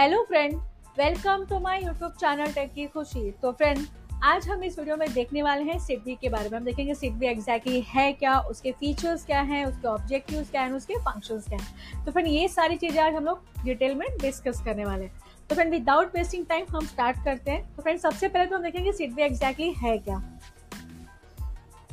Hello friend welcome to my YouTube channel Tech Ki Khushi. तो friend आज हम इस वीडियो में देखने वाले हैं सिडबी के बारे में। हम देखेंगे सिडबी एग्जैक्टली है क्या, उसके फीचर्स क्या हैं, उसके ऑब्जेक्टिव्स क्या हैं, उसके फ़ंक्शंस क्या हैं। तो फ्रेंड ये सारी चीज़ें आज हम लोग डिटेल में डिस्कस करने वाले हैं। तो फ्रेंड विदाउट वेस्टिंग टाइम हम स्टार्ट करते हैं। तो फ्रेंड सबसे पहले तो हम देखेंगे सिडबी एग्जैक्टली है क्या।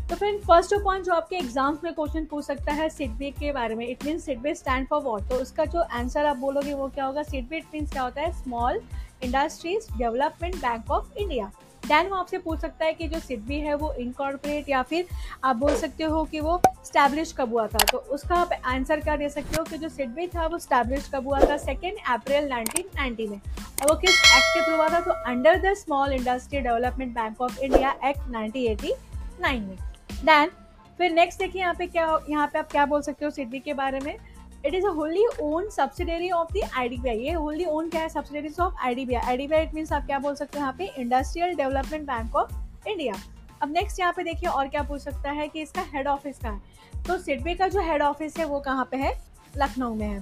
तो फ्रेंड फ़र्स्ट पॉइंट जो आपके एग्ज़ाम्स में क्वेश्चन पूछ सकता है सिडबी के बारे में. It mean SIDBI stand for what तो उसका जो आंसर आप बोलोगे वो क्या होगा? सिडबी इट मीन्स क्या होता है? Small industries development bank of India then वो आपसे पूछ सकता है कि जो सिडबी है वो इनकॉर्पोरेट या फिर आप बोल सकते हो कि वो स्टैब्लिश कब हुआ था? तो उसका आप आंसर क्या दे सकते हो कि जो सिडबी था वो स्टैब्लिश कब हुआ था? सेकेंड अप्रैल 1990 में. और वो किस एक्ट के थ्रू हुआ था? तो under the small industry development bank of India act 1989 में. देन फिर नेक्स्ट देखिए यहाँ पे क्या यहाँ पे आप क्या बोल सकते हो सिडबी के बारे में? It is a wholly owned subsidiary of the IDBI ये होली ओन क्या है? Subsidiaries of IDBI IDBI it means आप क्या बोल सकते हो यहाँ पे? Industrial development bank of India अब नेक्स्ट यहाँ पे देखिए और क्या पूछ सकता है कि इसका हेड ऑफ़िस कहाँ है? तो सिडबी का जो हेड ऑफ़िस है वो कहाँ पे है? लखनऊ में है।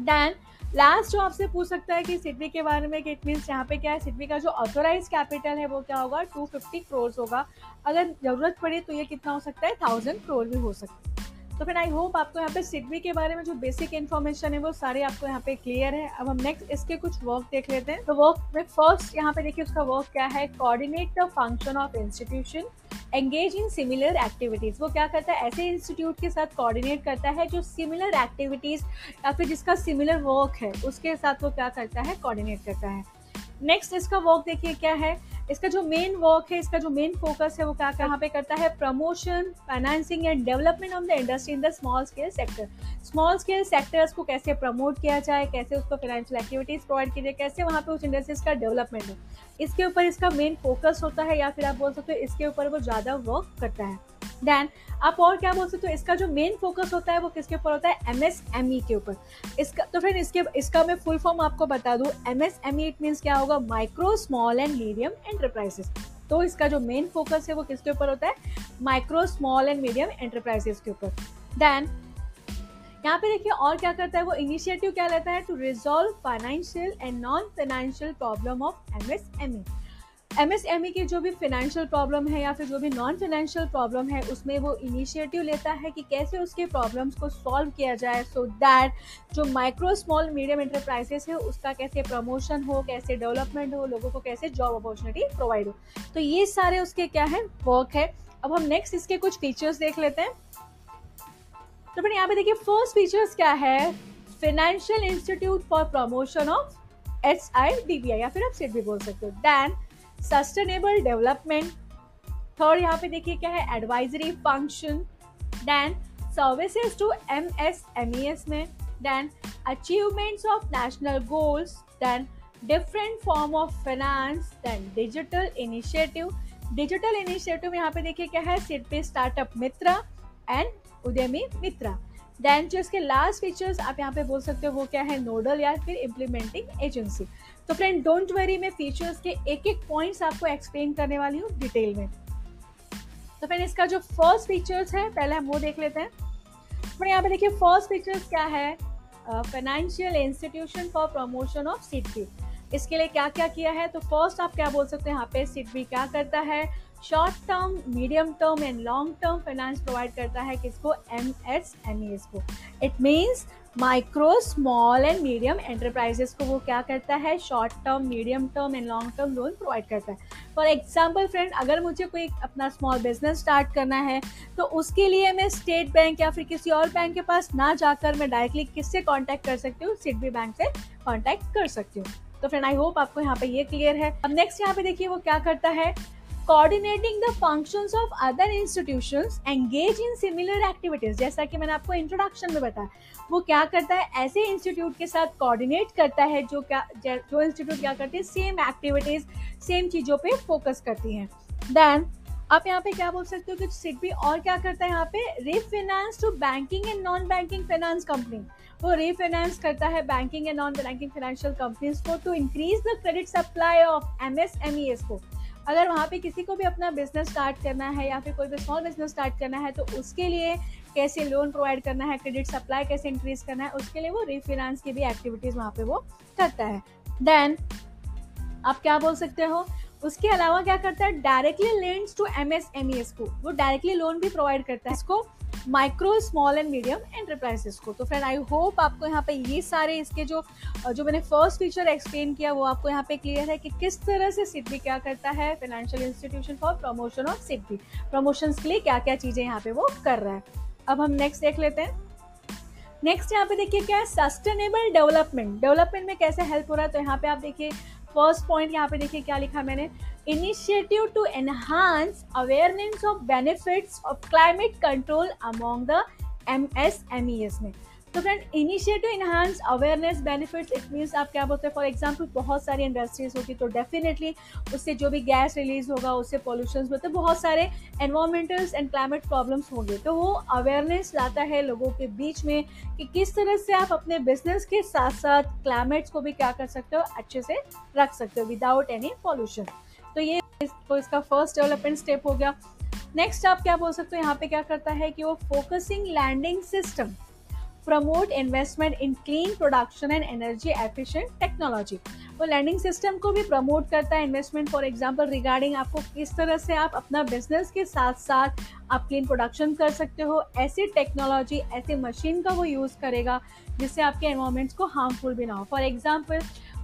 देन लास्ट जो आपसे पूछ सकता है कि सिडनी के बारे में इट मीन्स यहाँ पे क्या है? सिडनी का जो ऑथोराइज कैपिटल है वो क्या होगा? टू फिफ्टी होगा। अगर ज़रूरत पड़े तो ये कितना हो सकता है? थाउज़ेंड क्रोर भी हो सकता है। तो फिर आई होप आपको यहाँ पे सिडबी के बारे में जो बेसिक इन्फॉर्मेशन है, वो सारे आपको यहाँ पे क्लियर है। अब हम नेक्स्ट इसके कुछ वर्क देख लेते हैं। तो वर्क में फ़र्स्ट यहाँ पे देखिए उसका वर्क क्या है। Coordinate the function of institution engage in similar activities वो क्या करता है? ऐसे इंस्टीट्यूट के साथ कोऑर्डिनेट करता है जो सिमिलर एक्टिविटीज़ या फिर जिसका सिमिलर वर्क है, उसके साथ वो क्या करता है? कोऑर्डिनेट करता है। नेक्स्ट इसका वर्क देखिए क्या है। इसका जो मेन वर्क है, इसका जो मेन फोकस है, वो क्या कहाँ पे करता है? Promotion financing and development of the industry in the small scale sector small scale sectors को कैसे प्रमोट किया जाए, कैसे उसको फाइनेंशियल एक्टिविटीज़ प्रोवाइड की जाए, कैसे वहाँ पे उस इंडस्ट्रीज़ का डेवलपमेंट हो? इसके ऊपर इसका मेन फोकस होता है या फिर आप बोल सकते हो इसके ऊपर वो ज़्यादा वर्क करता है? देन आप और क्या बोल सकते हो? इसका जो मेन फोकस होता है वो किसके ऊपर होता है? एम एस एम ई के ऊपर. इसका तो फिर इसके, इसका मैं फुल फॉर्म आपको बता दूँ. ई इट मीन्स क्या होगा? Micro small and medium enterprises तो इसका जो मेन फोकस है वो किसके ऊपर होता है? Micro small and medium enterprises के ऊपर. देन यहाँ पे देखिए और क्या करता है वो? इनिशिएटिव क्या लेता है? To resolve financial and non financial problem of M S M S M E की जो भी फाइनेंशियल प्रॉब्लम है या फिर जो भी नॉन फाइनेंशियल प्रॉब्लम है, उसमें वो इनिशिएटिव लेता है कि कैसे उसके प्रॉब्लम्स को सॉल्व किया जाए सो दैट जो माइक्रो स्मॉल मीडियम इंटरप्राइजेस है, उसका कैसे प्रमोशन हो, कैसे डेवलपमेंट हो, लोगों को कैसे जॉब अपॉर्चुनिटी प्रोवाइड हो। तो ये सारे उसके क्या है वर्क है। अब हम नेक्स्ट इसके कुछ फीचर्स देख लेते हैं। तो फिर यहाँ पे देखिए फ़र्स्ट फीचर्स क्या है? Financial institute for promotion of S I D B I या फिर आप सीट भी बोल सकते हो। देन सस्टेनेबल डेवलपमेंट थर्ड यहाँ पे देखिए क्या है advisory function then services to M S M E S में. Then achievements of national goals then different form of finance then digital initiative digital initiative यहाँ पे देखिए क्या है सिट पे स्टार्टअप मित्रा एंड उद्यमी मित्रा देन जो इसके लास्ट फीचर्स आप यहाँ पे बोल सकते हो, वो क्या है नोडल या फिर इम्प्लीमेंटिंग एजेंसी तो फ्रेंड डोंट वरी मैं फीचर्स के एक एक पॉइंट्स आपको एक्सप्लेन करने वाली हूँ डिटेल में। तो फ्रेंड इसका जो फ़र्स्ट फीचर्स है, पहले हम वो देख लेते हैं। फ्रेंड यहाँ पे देखिए फ़र्स्ट फीचर्स क्या है? Financial institution for promotion of seat इसके लिए क्या क्या किया है? तो फ़र्स्ट आप क्या बोल सकते हैं? यहाँ पे सीट क्या करता है? Short term medium term and long term finance provide करता है किसको? एम एस एम एस को। It means micro small and medium enterprises को वो क्या करता है? Short term medium term and long term loan provide करता है। फॉर एग्ज़ाम्पल फ्रेंड अगर मुझे कोई अपना स्मॉल बिज़नेस स्टार्ट करना है तो उसके लिए मैं स्टेट बैंक या फिर किसी और बैंक के पास ना जाकर मैं डायरेक्टली किससे कॉन्टैक्ट कर सकती हूँ? सिडबी बैंक से कॉन्टैक्ट कर सकती हूँ। तो फ्रेंड आई होप आपको यहाँ पे ये क्लियर है। अब नेक्स्ट यहाँ पे देखिए वो क्या करता है? Coordinating the functions of other institutions engage in similar activities. जैसा कि मैंने आपको इंट्रोडक्शन में बताया, वो क्या करता है? ऐसे इंस्टीट्यूट के साथ कोऑर्डिनेट करता है जो क्या, जो इंस्टीट्यूट क्या करते हैं? सेम एक्टिविटीज़ सेम चीज़ों पे फोकस करती हैं। देन आप यहाँ पे क्या बोल सकते हो कि सिडबी और क्या करता है यहाँ पे? Refinance to banking and non banking finance company वो रिफाइनेंस करता है banking and non banking financial companies को to increase the credit supply of M S M E S को। अगर वहाँ पे किसी को भी अपना बिज़नेस स्टार्ट करना है या फिर कोई भी स्मॉल बिज़नेस स्टार्ट करना है तो उसके लिए कैसे लोन प्रोवाइड करना है क्रेडिट सप्लाई कैसे इंक्रीज करना है, उसके लिए वो रीफिनांस की भी एक्टिविटीज़ वहाँ पे वो करता है। देन आप क्या बोल सकते हो? उसके अलावा क्या करता है? Directly lends to M S M S को। वो डायरेक्टली लोन भी प्रोवाइड करता है। इसको micro small and medium enterprises को। तो फ्रेंड आई होप आपको यहाँ पे ये सारे इसके जो जो मैंने फ़र्स्ट फीचर एक्सप्लेन किया, वो आपको यहाँ पे क्लियर है कि किस तरह से सिडबी क्या करता है financial institution for promotion of SIDBI promotion के लिए क्या क्या चीज़ें यहाँ पे वो कर रहा है। अब हम नेक्स्ट देख लेते हैं। नेक्स्ट यहाँ पे देखिए क्या है सस्टेनेबल डेवलपमेंट डेवलपमेंट में कैसे हेल्प हो रहा है तो यहाँ पे आप देखिए फ़र्स्ट पॉइंट यहाँ पे देखिए क्या लिखा मैंने। Awareness of benefits of climate control among the M S M E S में। तो friend initiative enhance awareness benefits it means आप क्या बोलते हैं? फॉर एग्ज़ाम्पल बहुत सारी इंडस्ट्रीज़ होगी तो डेफिनेटली उससे जो भी गैस रिलीज़ होगा, उससे पॉल्यूशन होते बहुत सारे एनवायरमेंटल्स एंड क्लाइमेट प्रॉब्लम्स होंगे। तो वो अवेयरनेस लाता है लोगों के बीच में कि किस तरह से आप अपने बिज़नेस के साथ साथ क्लाइमेट्स को भी क्या कर सकते हो, अच्छे से रख सकते हो विदाउट एनी पॉल्यूशन तो ये तो इसका फ़र्स्ट डेवलपमेंट स्टेप हो गया। नेक्स्ट आप क्या बोल सकते हो? यहाँ पे क्या करता है कि वो focusing landing system promote investment in clean production and energy efficient technology वो लैंडिंग सिस्टम को भी प्रमोट करता है इन्वेस्टमेंट फॉर एग्जांपल रिगार्डिंग आपको किस तरह से आप अपना बिज़नेस के साथ साथ आप क्लीन प्रोडक्शन कर सकते हो। ऐसी टेक्नोलॉजी ऐसी मशीन का वो यूज़ करेगा जिससे आपके एनवायरमेंट्स को हार्मफुल भी ना हो। फॉर एग्ज़ाम्पल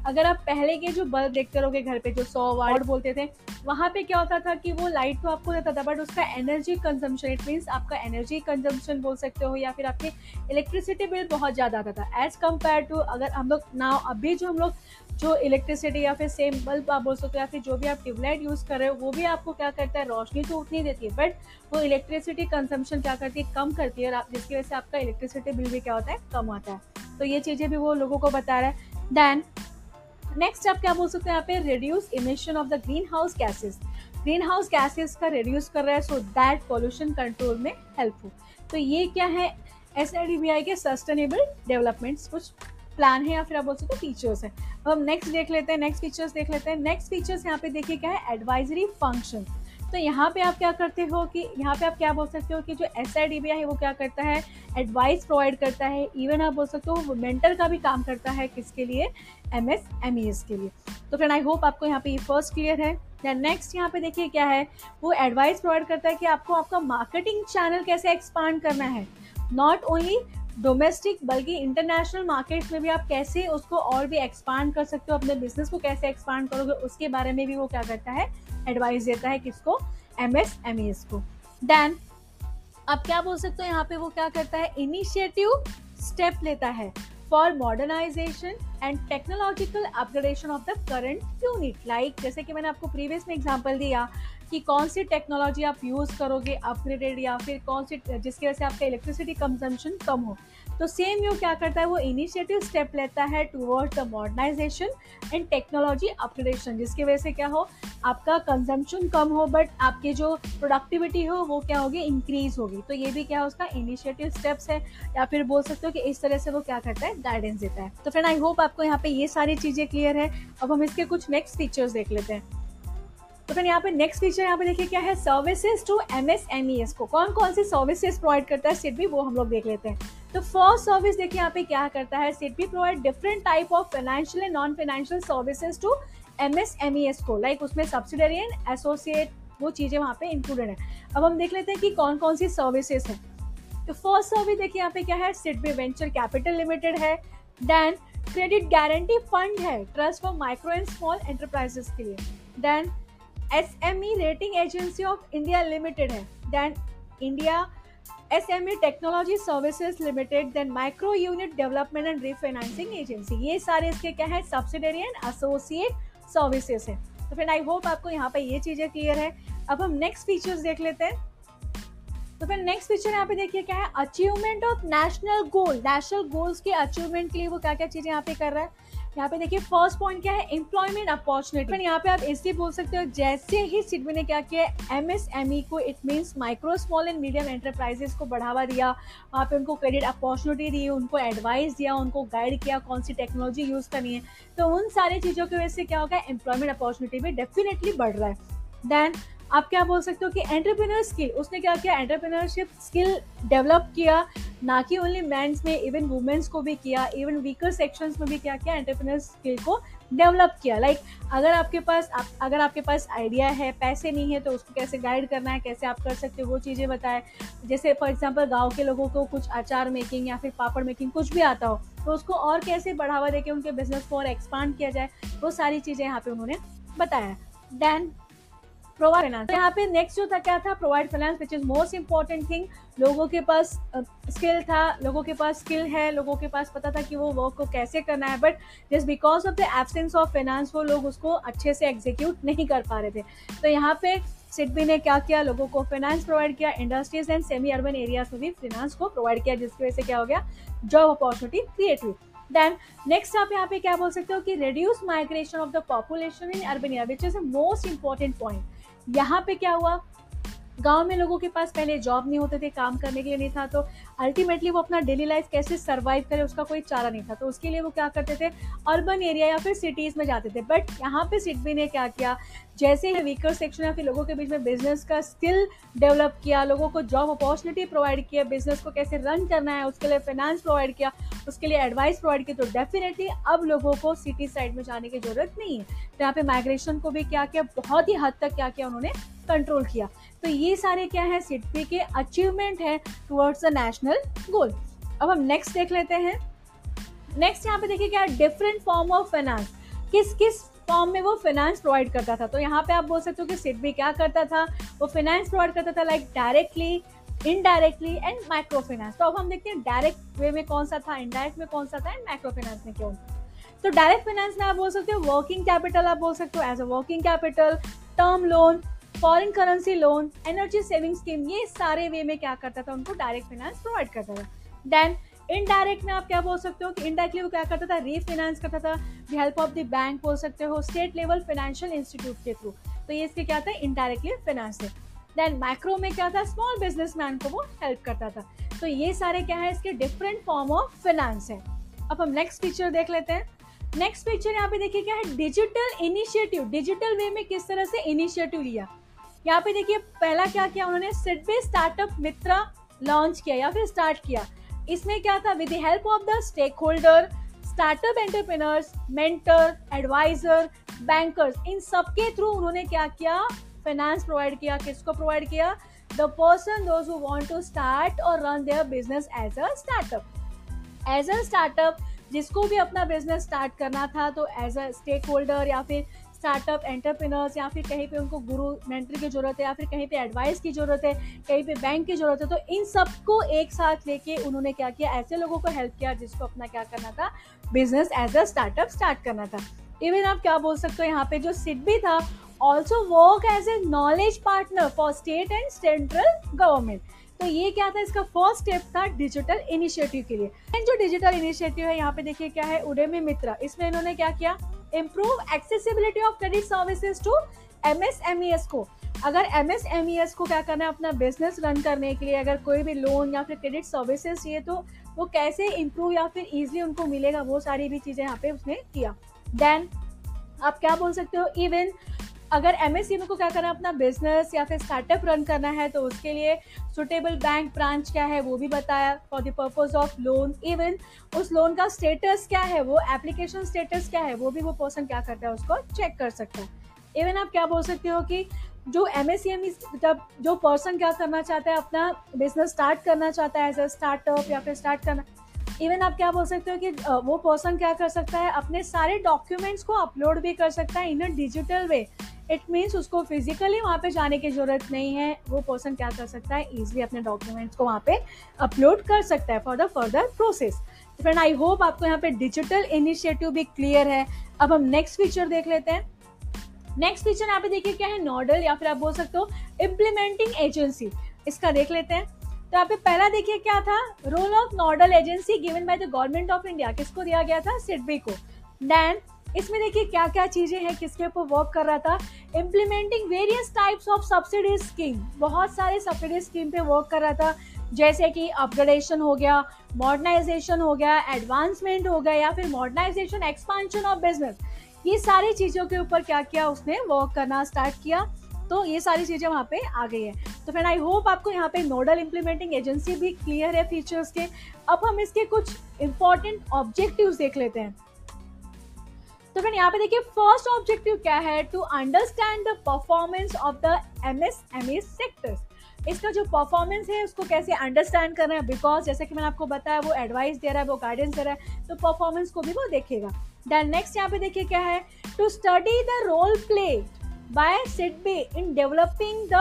अगर आप पहले के जो बल्ब देखते रहोगे घर पे जो सौ वाट बोलते थे वहाँ पे क्या होता था कि वो लाइट तो आपको देता था बट उसका एनर्जी कंजम्पशन इट मीन्स आपका एनर्जी कंजम्पशन बोल सकते हो या फिर आपके इलेक्ट्रिसिटी बिल बहुत ज़्यादा आता था। एज़ कंपेयर टू अगर हम लोग ना अभी जो हम लोग जो इलेक्ट्रिसिटी या फिर सेम बल्ब आप बोल सकते हो या फिर जो भी आप ट्यूबलाइट यूज़ कर रहे हो वो भी आपको क्या करता है रोशनी तो उतनी देती है बट वो इलेक्ट्रिसिटी कंजम्पशन क्या करती है कम करती है और जिसकी वजह से आपका इलेक्ट्रिसिटी बिल भी क्या होता है कम आता है। तो ये चीज़ें भी वो लोगों को बता रहा है। देन नेक्स्ट आप क्या बोल सकते हैं? यहाँ पे reduce emission of the greenhouse gases greenhouse gases का रिड्यूस कर रहा है सो दैट पॉल्यूशन कंट्रोल में हेल्पफुल तो ये क्या है? एस के सस्टेनेबल डेवलपमेंट्स कुछ प्लान है या फिर आप बोल सकते हो फीचर्स है। अब हम नेक्स्ट देख लेते हैं नेक्स्ट फीचर्स देख लेते हैं। नेक्स्ट फीचर्स यहाँ पे देखिए क्या है? एडवाइजरी फ़ंक्शन तो यहाँ पे आप क्या करते हो कि यहाँ पे आप क्या बोल सकते हो कि जो एस है वो क्या करता है? एडवाइस प्रोवाइड करता है। इवन आप बोल सकते हो मेंटर का भी काम करता है किसके लिए? M S M E S के लिए। तो फ्रेंड आई होप आपको यहाँ पे ये फ़र्स्ट क्लियर है। नेक्स्ट यहाँ पे देखिए क्या है? वो एडवाइस प्रोवाइड करता है कि आपको आपका मार्केटिंग चैनल कैसे एक्सपांड करना है। नॉट ओनली डोमेस्टिक बल्कि इंटरनेशनल मार्केट में भी आप कैसे उसको और भी एक्सपांड कर सकते हो, अपने बिज़नेस को कैसे एक्सपांड करोगे, उसके बारे में भी वो क्या करता है? एडवाइस देता है किसको? एम एस एम एस को। देन अब क्या बोल सकते हो? यहाँ पे वो क्या करता है? इनिशिएटिव स्टेप लेता है for modernisation and technological upgradation of the current unit like जैसे कि मैंने आपको प्रीवियस में एग्ज़ाम्पल दिया कि कौन सी टेक्नोलॉजी आप यूज़ करोगे अपग्रेडेड या फिर कौन सी, जिसकी वजह से आपका इलेक्ट्रिसिटी कंजम्पशन कम हो। तो सेम यू क्या करता है, वो इनिशिएटिव स्टेप लेता है towards the modernisation and technology upgradation जिसकी वजह से क्या हो, आपका कंजम्पशन कम हो बट आपकी जो प्रोडक्टिविटी हो, वो क्या होगी इंक्रीज होगी। तो ये भी क्या है, उसका इनिशिएटिव स्टेप्स है, या फिर बोल सकते हो कि इस तरह से वो क्या करता है गाइडेंस देता है। तो फ्रेंड आई होप आपको यहाँ पे ये सारी चीज़ें क्लियर है। अब हम इसके कुछ नेक्स्ट फीचर्स देख लेते हैं। तो फिर यहाँ पे नेक्स्ट फीचर यहाँ पे देखिए क्या है? Services to M S M E S को। कौन कौन सी सर्विसेज़ प्रोवाइड करता है? सिट भी वो हम लोग देख लेते हैं। तो फ़र्स्ट सर्विस देखिए यहाँ पे क्या करता है? सिट भी provide different type of financial and non financial services to M S M E S को। लाइक उसमें सब्सिडरी एंड एसोसिएट वो चीज़ें वहाँ पे इंक्लूडेड है। अब हम देख लेते हैं कि कौन कौन सी सर्विसेज़ है। तो फ़र्स्ट सर्विस देखिए यहाँ पे क्या है? भी वेंचर कैपिटल लिमिटेड है। देन क्रेडिट गारंटी फंड है। Trust for micro and small enterprises के लिए। Then S M E rating agency of India limited है then India S M E technology services limited then micro unit development and refinancing agency ये सारे इसके क्या है? Subsidiary and associate services है। तो फिर आई होप आपको यहाँ पे ये चीज़ें क्लियर है। अब हम नेक्स्ट फीचर्स देख लेते हैं। तो फिर नेक्स्ट फीचर यहाँ पे देखिए क्या है? Achievement of national goal national goals के अचीवमेंट के लिए वो क्या क्या चीज़ें यहाँ पे कर रहा है? यहाँ पे देखिए फ़र्स्ट पॉइंट क्या है? एम्प्लॉयमेंट अपॉर्चुनिटी यहाँ पे आप इसलिए बोल सकते हो, जैसे ही सिडबी ने क्या किया एम एस एम ई को it means micro small and medium enterprises को बढ़ावा दिया, वहाँ पे उनको क्रेडिट अपॉर्चुनिटी दी, उनको एडवाइस दिया, उनको गाइड किया, कौन सी टेक्नोलॉजी यूज़ करनी है। तो उन सारी चीज़ों की वजह से क्या होगा एम्प्लॉयमेंट अपॉर्चुनिटी भी डेफिनेटली बढ़ रहा है। देन आप क्या बोल सकते हो कि एंटरप्रेन्योर स्किल उसने क्या किया? एंटरप्रेन्योरशिप स्किल डेवलप किया ना कि ओनली मैंस में इवन वुमेन्स को भी किया इवन वीकर सेक्शंस में भी क्या किया? एंटरप्रेन्योर स्किल को डेवलप किया। लाइक like, अगर आपके पास आप, अगर आपके पास आइडिया है पैसे नहीं है तो उसको कैसे गाइड करना है कैसे आप कर सकते हो वो चीज़ें बताएँ। जैसे फॉर एग्जांपल गाँव के लोगों को कुछ अचार मेकिंग या फिर पापड़ मेकिंग कुछ भी आता हो तो उसको और कैसे बढ़ावा देके उनके बिज़नेस को और एक्सपांड किया जाए वो सारी चीज़ें यहाँ पे उन्होंने बताया। देन प्रोवाइड फाइनेंस तो यहाँ पे नेक्स्ट जो था क्या था? Provide finance which is most important thing लोगों के पास स्किल uh, था लोगों के पास स्किल है लोगों के पास पता था कि वो वर्क को कैसे करना है but just because of the absence of finance वो लोग उसको अच्छे से एग्जीक्यूट नहीं कर पा रहे थे। तो यहाँ पे सिडबी ने क्या किया? लोगों को फाइनेंस प्रोवाइड किया। Industries and semi urban areas में भी फाइनेंस को प्रोवाइड किया जिसकी वजह से क्या हो गया? जॉब अपॉर्चुनिटी क्रिएट हुई। देन नेक्स्ट आप यहाँ पे क्या बोल सकते हो कि reduce migration of the population in urban area which is a most important point यहाँ पे क्या हुआ? गाँव में लोगों के पास पहले जॉब नहीं होते थे, काम करने के लिए नहीं था तो अल्टीमेटली वो अपना डेली लाइफ कैसे सर्वाइव करे, उसका कोई चारा नहीं था। तो उसके लिए वो क्या करते थे? अर्बन एरिया या फिर सिटीज़ में जाते थे। बट यहाँ पे सिडबी ने क्या किया? जैसे ही वीकर सेक्शन या फिर लोगों के बीच में बिज़नेस का स्किल डेवलप किया, लोगों को जॉब अपॉर्चुनिटी प्रोवाइड किया बिज़नेस को कैसे रन करना है, उसके लिए फाइनेंस प्रोवाइड किया, उसके लिए एडवाइस प्रोवाइड की तो डेफिनेटली अब लोगों को सिटी साइड में जाने की ज़रूरत नहीं है। तो यहाँ पे माइग्रेशन को भी क्या किया? बहुत ही हद तक क्या किया उन्होंने? कंट्रोल किया। तो ये सारे क्या है? सिटी के अचीवमेंट है टुवर्ड्स द नेशनल गोल अब हम नेक्स्ट देख लेते हैं। नेक्स्ट यहाँ पे देखिए क्या डिफरेंट फॉर्म ऑफ़ फाइनेंस किस किस फॉर्म में वो फाइनेंस प्रोवाइड करता था? तो यहाँ पे आप बोल सकते हो कि सिडबी क्या करता था? वो फाइनेंस प्रोवाइड करता था like directly indirectly and micro finance तो अब हम देखते हैं डायरेक्ट वे में कौन सा था इनडायरेक्ट में कौन सा था एंड माइक्रो फाइनेंस में क्यों? तो डायरेक्ट फाइनेंस में आप बोल सकते हो वर्किंग कैपिटल आप बोल सकते हो. As a working capital term loan foreign currency loan, energy saving scheme, ये सारे वे में क्या करता था? उनको डायरेक्ट फाइनेंस प्रोवाइड करता था। देन इनडायरेक्ट में आप क्या बोल सकते हो कि इनडायरेक्टली वो क्या करता था? रीफाइनेंस करता था। हेल्प ऑफ़ द बैंक बोल सकते हो स्टेट लेवल फाइनेंशियल इंस्टीट्यूट के थ्रू तो ये इसके क्या था? इनडायरेक्टली फाइनेंस है देन माइक्रो में क्या था? स्मॉल बिजनेसमैन को वो हेल्प करता था। तो ये सारे क्या है? इसके डिफरेंट फॉर्म ऑफ़ फाइनेंस है। अब हम नेक्स्ट पिक्चर देख लेते हैं। नेक्स्ट पिक्चर यहाँ पे देखिए क्या है? डिजिटल इनिशिएटिव डिजिटल वे में किस तरह से इनिशिएटिव लिया? यहाँ पे देखिए, पहला क्या किया उन्होंने? सिडबे स्टार्टअप मित्रा लॉन्च किया या फिर स्टार्ट किया। इसमें क्या था? With help of the stakeholder startup entrepreneurs mentor advisor bankers इन सबके थ्रू उन्होंने क्या किया? फाइनेंस प्रोवाइड किया। किसको प्रोवाइड किया? The person those who want to start और run their business as a startup as a startup जिसको भी अपना बिज़नेस स्टार्ट करना था तो एज अ स्टेक होल्डर या फिर स्टार्टअप एंटरप्रेनर्स या फिर कहीं पे उनको गुरु मेंटर की ज़रूरत है या फिर कहीं पे एडवाइस की ज़रूरत है, कहीं पे बैंक की ज़रूरत है तो इन सबको एक साथ लेके उन्होंने क्या किया, ऐसे लोगों को हेल्प किया जिसको अपना क्या करना था business as a startup start करना था। इवन आप क्या बोल सकते हो, यहाँ पे जो सिट सिडबी था also work as a knowledge partner for state and central government तो ये क्या था, इसका फ़र्स्ट स्टेप था डिजिटल इनिशिएटिव के लिए। जो डिजिटल इनिशिएटिव है, यहाँ पे देखिए क्या है उडेमी मित्रा इसमें इन्होंने क्या किया improve accessibility of credit services to M S M E S को। अगर M S M E S को क्या करना है, अपना बिज़नेस रन करने के लिए, अगर कोई भी लोन या फिर क्रेडिट सर्विसेज़ चाहिए तो वो कैसे इम्प्रूव या फिर इजिली उनको मिलेगा, वो सारी भी चीज़ें यहाँ पे उसने किया। देन आप क्या बोल सकते हो इवन अगर एम एस को क्या करना है, अपना बिज़नेस या फिर स्टार्टअप रन करना है तो उसके लिए सुटेबल बैंक ब्रांच क्या है, वो भी बताया for the purpose of loan even उस लोन का स्टेटस क्या है, वो एप्लीकेशन स्टेटस क्या है, वो भी वो पर्सन क्या करता है, उसको चेक कर सकता है। इवन आप क्या बोल सकते हो कि जो एम एस सी जब जो पर्सन क्या करना चाहता है, अपना बिज़नेस स्टार्ट करना चाहता है एज अ स्टार्टअप या फिर स्टार्ट करना इवन आप क्या बोल सकते हो कि वो पर्सन क्या कर सकता है? अपने सारे डॉक्यूमेंट्स को अपलोड भी कर सकता है in a digital way it means उसको फिजिकली वहाँ पे जाने की ज़रूरत नहीं है. वो पर्सन क्या कर सकता है? ईजिली अपने डॉक्यूमेंट्स को वहाँ पे अपलोड कर सकता है for the further process friend I hope आपको यहाँ पे डिजिटल इनिशिएटिव भी क्लियर है. अब हम नेक्स्ट फीचर देख लेते हैं. नेक्स्ट फीचर यहाँ पे देखिए क्या है? नॉडल या फिर आप बोल सकते हो इम्प्लीमेंटिंग एजेंसी इसका देख लेते हैं. तो यहाँ पे पहला देखिए क्या था? Role of nodal agency given by the government of India किसको दिया गया था? सिडबी को. देन इसमें देखिए क्या क्या चीज़ें हैं, किसके ऊपर वर्क कर रहा था? Implementing various types of subsidy scheme बहुत सारे सब्सिडी स्कीम पे वर्क कर रहा था। जैसे कि अपग्रेडेशन हो गया मॉडर्नाइजेशन हो गया एडवांसमेंट हो गया, या फिर मॉडर्नाइजेशन एक्सपांशन ऑफ़ बिज़नेस ये सारी चीज़ों के ऊपर क्या किया उसने? वर्क करना स्टार्ट किया। तो ये सारी चीज़ें वहाँ पे आ गई है। तो फ्रेंड आई होप आपको यहाँ पे नोडल इम्प्लीमेंटिंग एजेंसी भी क्लियर है फीचर्स के। अब हम इसके कुछ इंपॉर्टेंट ऑब्जेक्टिव्स देख लेते हैं। तो फ्रेंड यहाँ पे देखिए फ़र्स्ट ऑब्जेक्टिव क्या है? To understand the performance of the M S M A sectors इसका जो परफॉर्मेंस है, उसको कैसे अंडरस्टैंड करना है? बिकॉज़ जैसे कि मैंने आपको बताया, वो एडवाइस दे रहा है, वो गाइडेंस दे रहा है तो परफॉर्मेंस को भी वो देखेगा। देन नेक्स्ट यहाँ पे देखिए क्या है? To study the role play by SIDBI in developing the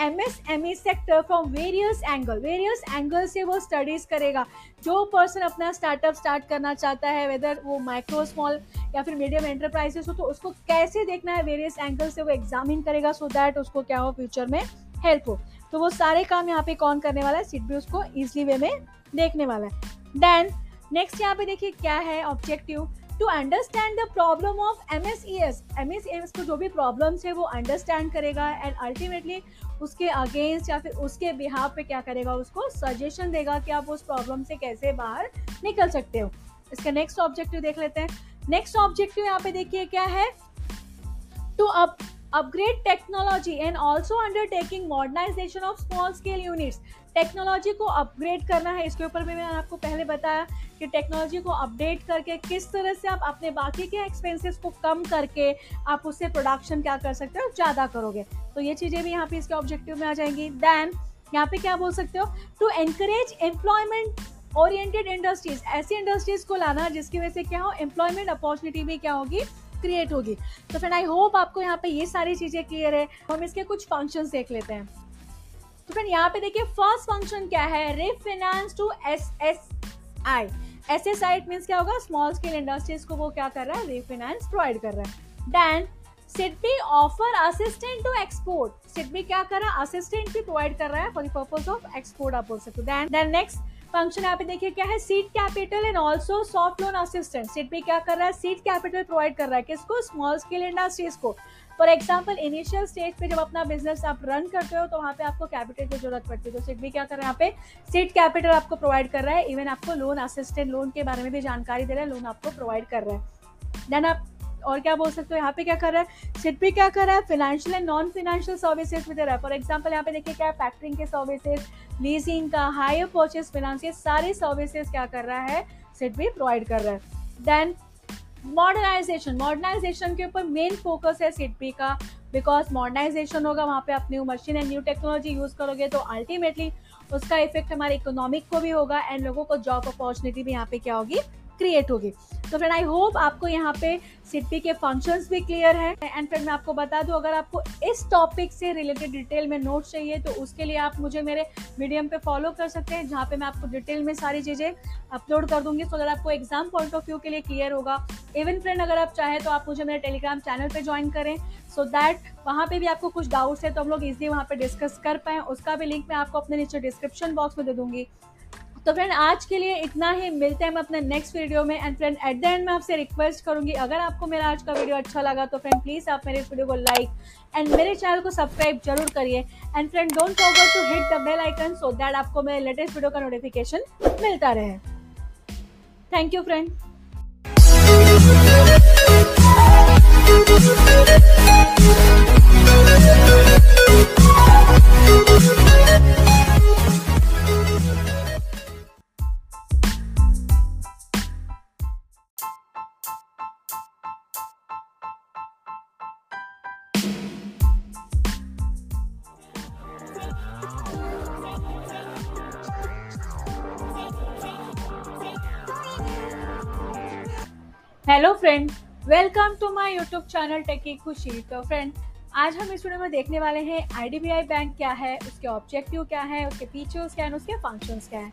M S M E sector from various angle various angle से वो स्टडीज़ करेगा। जो पर्सन अपना स्टार्टअप स्टार्ट करना चाहता है वेदर वो माइक्रो स्मॉल या फिर मीडियम एंटरप्राइजेस हो तो उसको कैसे देखना है? वेरियस एंगल से वो एग्जामिन करेगा सो so दैट उसको क्या हो फ्यूचर में हेल्प हो। तो वो सारे काम यहाँ पे कौन करने वाला है? सिट भी उसको ईजिली वे में देखने वाला है। देन नेक्स्ट यहाँ पे देखिए क्या है objective to understand the problem of M S E S M S E S को जो भी प्रॉब्लम्स है, वो अंडरस्टैंड करेगा एंड अल्टीमेटली उसके अगेंस्ट या फिर उसके बिहार पे क्या करेगा, उसको सजेशन देगा कि आप उस प्रॉब्लम से कैसे बाहर निकल सकते हो। इसका नेक्स्ट ऑब्जेक्टिव देख लेते हैं। नेक्स्ट ऑब्जेक्टिव यहाँ पे देखिए क्या है? To up upgrade technology and also undertaking modernization of small scale units. Technology को अपग्रेड करना है। इसके ऊपर भी मैंने आपको पहले बताया कि टेक्नोलॉजी को अपडेट करके किस तरह से आप अपने बाकी के एक्सपेंसेस को कम करके आप उससे प्रोडक्शन क्या कर सकते हो? ज़्यादा करोगे। तो ये चीज़ें भी यहाँ पे इसके ऑब्जेक्टिव में आ जाएँगी। देन यहाँ पे क्या बोल सकते हो? To encourage employment oriented industries ऐसी इंडस्ट्रीज़ को लाना जिसकी वजह से क्या हो? एम्प्लॉयमेंट अपॉर्चुनिटी भी क्या होगी? क्रिएट होगी। तो फ्रेंड आई होप आपको यहाँ पे ये सारी चीज़ें क्लियर है। हम इसके कुछ फ़ंक्शन देख लेते हैं। तो फ्रेंड यहाँ पे देखिए फ़र्स्ट फ़ंक्शन क्या है? Refinance to S S I S S I it means क्या होगा? स्मॉल स्केल इंडस्ट्रीज़ को वो क्या कर रहा है? रिफिनेंस प्रोवाइड कर रहा है। Then SIDBI offer assistant to export SIDBI क्या कर रहा है? असिस्टेंट भी प्रोवाइड कर रहा है for the purpose of export आप बोल सकते हो। नेक्स्ट फ़ंक्शन यहाँ पे देखिए क्या है? Seat capital and also soft loan assistant seat पे क्या कर रहा है? सीट कैपिटल प्रोवाइड कर रहा है किसको? स्मॉल स्केल इंडस्ट्रीज़ को. फॉर एग्ज़ाम्पल इनिशियल स्टेज पे जब अपना बिज़नेस आप रन करते हो तो वहाँ पे आपको कैपिटल की ज़रूरत पड़ती है। तो सीट भी क्या कर रहा है यहाँ पे? सीट कैपिटल आपको प्रोवाइड कर रहा है। इवन आपको लोन असिस्टेंट लोन के बारे में भी जानकारी दे रहा है। लोन आपको प्रोवाइड कर रहा है। देन आप और क्या बोल सकते हो? यहाँ पे क्या कर रहा है? सिट पे क्या कर रहा है? Financial and non financial services भी दे रहा है फॉर एग्ज़ाम्पल यहाँ पे देखिए क्या है? फैक्ट्रिंग के सर्विसेज़ लीजिंग का हायर परचेज फिनांस ये सारे सर्विसेज़ क्या कर रहा है? सिट भी प्रोवाइड कर रहा है। देन मॉडर्नाइजेशन मॉडर्नाइजेशन के ऊपर मेन फोकस है सिट का। बिकॉज़ मॉडर्नाइजेशन होगा, वहाँ पे आप new machine and new technology use करोगे तो अल्टीमेटली उसका इफ़ेक्ट हमारे इकोनॉमिक को भी होगा एंड लोगों को जॉब अपॉर्चुनिटी भी यहाँ पे क्या होगी? क्रिएट होगी। तो फ्रेंड आई होप आपको यहाँ पे सिटी के फ़ंक्शंस भी क्लियर है। एंड फ्रेंड मैं आपको बता दूँ, अगर आपको इस टॉपिक से रिलेटेड डिटेल में नोट चाहिए तो उसके लिए आप मुझे मेरे मीडियम पे फॉलो कर सकते हैं, जहाँ पे मैं आपको डिटेल में सारी चीज़ें अपलोड कर दूँगी। सो अगर आपको एग्ज़ाम पॉइंट ऑफ़ व्यू के लिए क्लियर होगा इवन फ्रेंड अगर आप चाहें तो आप मुझे मेरे टेलीग्राम चैनल पर ज्वाइन करें। सो दैट वहाँ पे भी आपको कुछ डाउट्स है तो हम लोग इजिली वहाँ पे डिस्कस कर पाएँ। उसका भी लिंक मैं आपको अपने नीचे डिस्क्रिप्शन बॉक्स में दे दूँगी। तो फ्रेंड आज के लिए इतना ही। मिलते हैं हम अपने नेक्स्ट वीडियो में। And friend at the end मैं आपसे रिक्वेस्ट करूँगी, अगर आपको मेरा आज का वीडियो अच्छा लगा तो फ्रेंड प्लीज़ आप मेरे वीडियो को लाइक एंड मेरे चैनल को सब्सक्राइब ज़रूर करिए। And friend don't forget to hit the bell icon so that आपको मेरे लेटेस्ट वीडियो का नोटिफिकेशन मिलता रहे। Thank you friend hello friend welcome to my YouTube channel techy Khushi तो फ्रेंड आज हम इस वीडियो में देखने वाले हैं आईडीबीआई बैंक क्या है, उसके ऑब्जेक्टिव क्या है, उसके फीचर्स क्या है, उसके फ़ंक्शंस क्या है।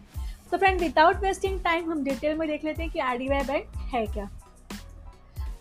तो फ्रेंड विदाउट वेस्टिंग टाइम हम डिटेल में देख लेते हैं कि आईडीबीआई बैंक है क्या।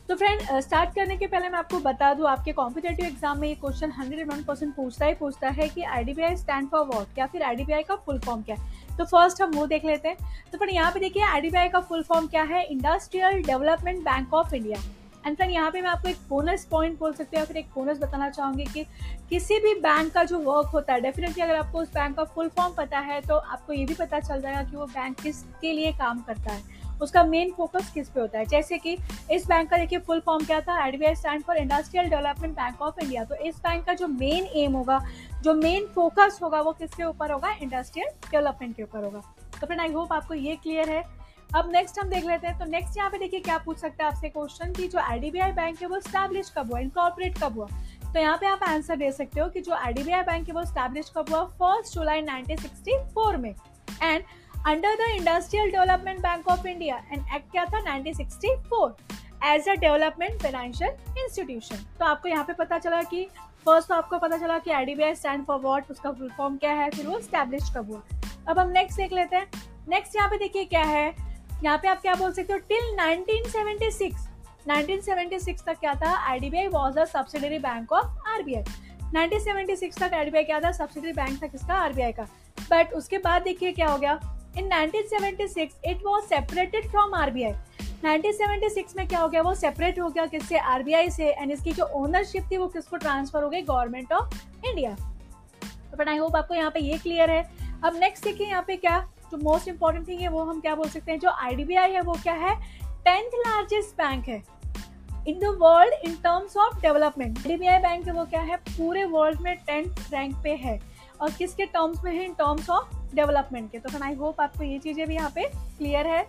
तो फ्रेंड स्टार्ट करने के पहले मैं आपको बता दूँ, आपके कॉम्पिटेटिव एग्ज़ाम में ये क्वेश्चन हंड्रेड वन परसेंट पूछता ही पूछता है कि आईडीबीआई स्टैंड फॉर वॉट या फिर आईडीबीआई का फुल फॉर्म क्या है? तो फ़र्स्ट हम वो देख लेते हैं। तो फ्रेंड यहाँ पे देखिए आईडीबीआई का फुल फॉर्म क्या है? Industrial development bank of India and friend यहाँ पे मैं आपको एक बोनस पॉइंट बोल सकती हूँ। या फिर एक बोनस बताना चाहूँगी कि किसी भी बैंक का जो वर्क होता है डेफिनेटली अगर आपको उस बैंक का फुल फॉर्म पता है तो आपको ये भी पता चल जाएगा कि वो बैंक किसके लिए काम करता है। उसका मेन फोकस किस पे होता है? जैसे कि इस बैंक का देखिए फुल फॉर्म क्या था? I stand for industrial development bank of India तो इस बैंक का जो मेन एम होगा, जो मेन फोकस होगा, वो किसके ऊपर होगा? इंडस्ट्रियल डेवलपमेंट के ऊपर होगा। तो फ्रेंड आई होप आपको ये क्लियर है। अब नेक्स्ट हम देख लेते हैं। तो नेक्स्ट यहाँ पे देखिए क्या पूछ सकते हैं आपसे क्वेश्चन की जो आई बैंक है, वो स्टैब्लिश कब हुआ? इनकॉर्पोरेट कब हुआ? तो यहाँ पे आप आंसर दे सकते हो कि जो आई बैंक है, वो स्टैब्लिश कब हुआ? फ़र्स्ट जुलाई 1964 में। And under the industrial development bank of India and act क्या था 1964 as a development financial institution तो आपको यहाँ पे पता चला कि फ़र्स्ट तो आपको पता चला कि आई स्टैंड फॉर वॉट उसका फुल फॉर्म क्या है, फिर वो स्टैब्लिश कब हुआ। अब हम नेक्स्ट देख लेते हैं। नेक्स्ट यहाँ पे देखिए क्या है। यहाँ पे आप क्या बोल सकते हो? टिल 1976 1976 तक क्या था? IDBI was a subsidiary bank of R B RBI 1976 तक आईडीबीआई क्या था? सब्सिडरी बैंक था किसका? आरबीआई का। बट उसके बाद देखिए क्या हो गया। In 1976 it was separated from RBI 1976 में क्या हो गया? वो सेपरेट हो गया किससे? आरबीआई से। एंड इसकी जो ओनरशिप थी, वो किसको ट्रांसफ़र हो गई? गवर्नमेंट ऑफ़ इंडिया तो बट आई होप आपको यहाँ पे ये क्लियर है। अब नेक्स्ट देखिए यहाँ पे क्या? जो मोस्ट इंपॉर्टेंट थिंग है, वो हम क्या बोल सकते हैं? जो आईडीबीआई है, वो क्या है? टेंथ लार्जेस्ट बैंक है in the world in terms of development IDBI bank है, वो क्या है? पूरे वर्ल्ड में टेंथ रैंक पे है। और किसके टर्म्स में है? इन टर्म्स ऑफ़ डेवलपमेंट के। तो आई होप आपको ये चीज़ें भी यहाँ पे क्लियर है।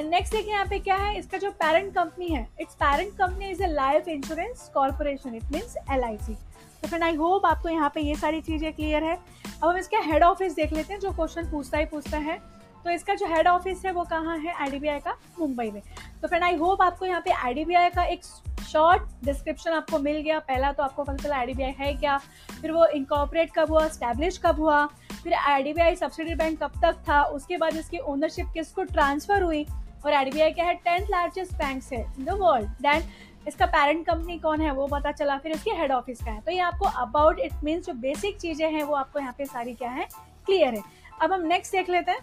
नेक्स्ट देखिए यहाँ पे क्या है, इसका जो पेरेंट कंपनी है it's parent company is a life insurance corporation it means L I C तो फ्रेंड आई होप आपको यहाँ पे ये सारी चीज़ें क्लियर है। अब हम इसके हेड ऑफ़िस देख लेते हैं, जो क्वेश्चन पूछता ही पूछता है। तो इसका जो हेड ऑफ़िस है वो कहाँ है? आई का मुंबई में। तो फ्रेंड आई होप आपको यहाँ पे आई का एक शॉर्ट डिस्क्रिप्शन आपको मिल गया। पहला तो आपको पता चला आई है क्या? फिर वो इनकॉपरेट कब हुआ? स्टैब्लिश कब हुआ? फिर आई सब्सिडी बैंक कब तक था? उसके बाद इसकी ओनरशिप किसको ट्रांसफ़र हुई? और आई क्या है? टेंथ लार्जेस्ट बैंक है इन द वर्ल्ड दैन इसका पेरेंट कंपनी कौन है? वो पता चला। फिर इसके हेड ऑफ़िस का है। तो ये आपको अबाउट इट मीन्स जो बेसिक चीज़ें हैं, वो आपको यहाँ पे सारी क्या है? क्लियर है। अब हम नेक्स्ट देख लेते हैं।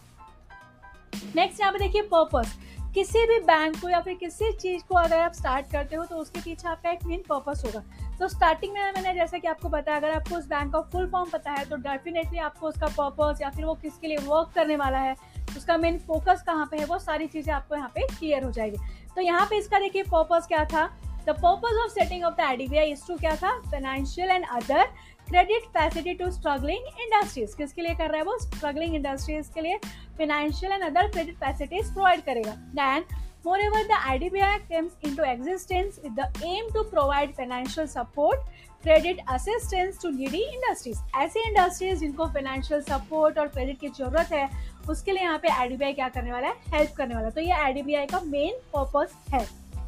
नेक्स्ट यहाँ पे देखिए पर्पस किसी भी बैंक को या फिर किसी चीज़ को अगर आप स्टार्ट करते हो तो उसके पीछे आपका एक मेन पर्पस होगा. तो स्टार्टिंग में मैंने जैसे कि आपको बताया, अगर आपको उस बैंक का फुल फॉर्म पता है तो डेफिनेटली आपको उसका पर्पस या फिर वो किसके लिए वर्क करने वाला है, उसका मेन फोकस कहाँ पे है, वो सारी चीज़ें आपको यहाँ पे क्लियर हो जाएगी. तो यहाँ पे इसका देखिए पर्पस क्या था? The purpose of setting of the IDBI is to क्या था? Financial and other credit facility to struggling industries. किसके लिए कर रहा है वो? स्ट्रगलिंग इंडस्ट्रीज़ के लिए financial and other credit facilities provide करेगा। Then Moreover, the IDBI comes into existence with the aim to provide financial support, credit assistance to needy industries. ऐसे इंडस्ट्रीज़ जिनको फाइनेंशियल सपोर्ट और क्रेडिट की ज़रूरत है उसके लिए यहाँ पे आईडीबीआई क्या करने वाला है? हेल्प करने वाला है। तो ये आईडीबीआई का मेन पर्पस है।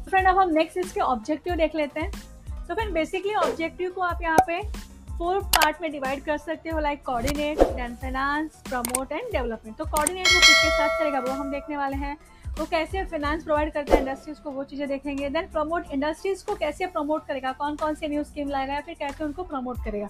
फ्रेंड अब हम नेक्स्ट इसके ऑब्जेक्टिव देख लेते हैं। तो फ्रेंड बेसिकली ऑब्जेक्टिव को आप यहाँ पे फोर पार्ट में डिवाइड कर सकते हो like coordinate then finance promote and development तो कोऑर्डिनेट वो किसके साथ चलेगा वो हम देखने वाले हैं। वो कैसे फाइनेंस प्रोवाइड करता है इंडस्ट्रीज़ को, वो चीज़ें देखेंगे। देन प्रमोट इंडस्ट्रीज़ को कैसे प्रमोट करेगा? कौन कौन से न्यू स्कीम लाएगा या फिर कैसे उनको प्रमोट करेगा?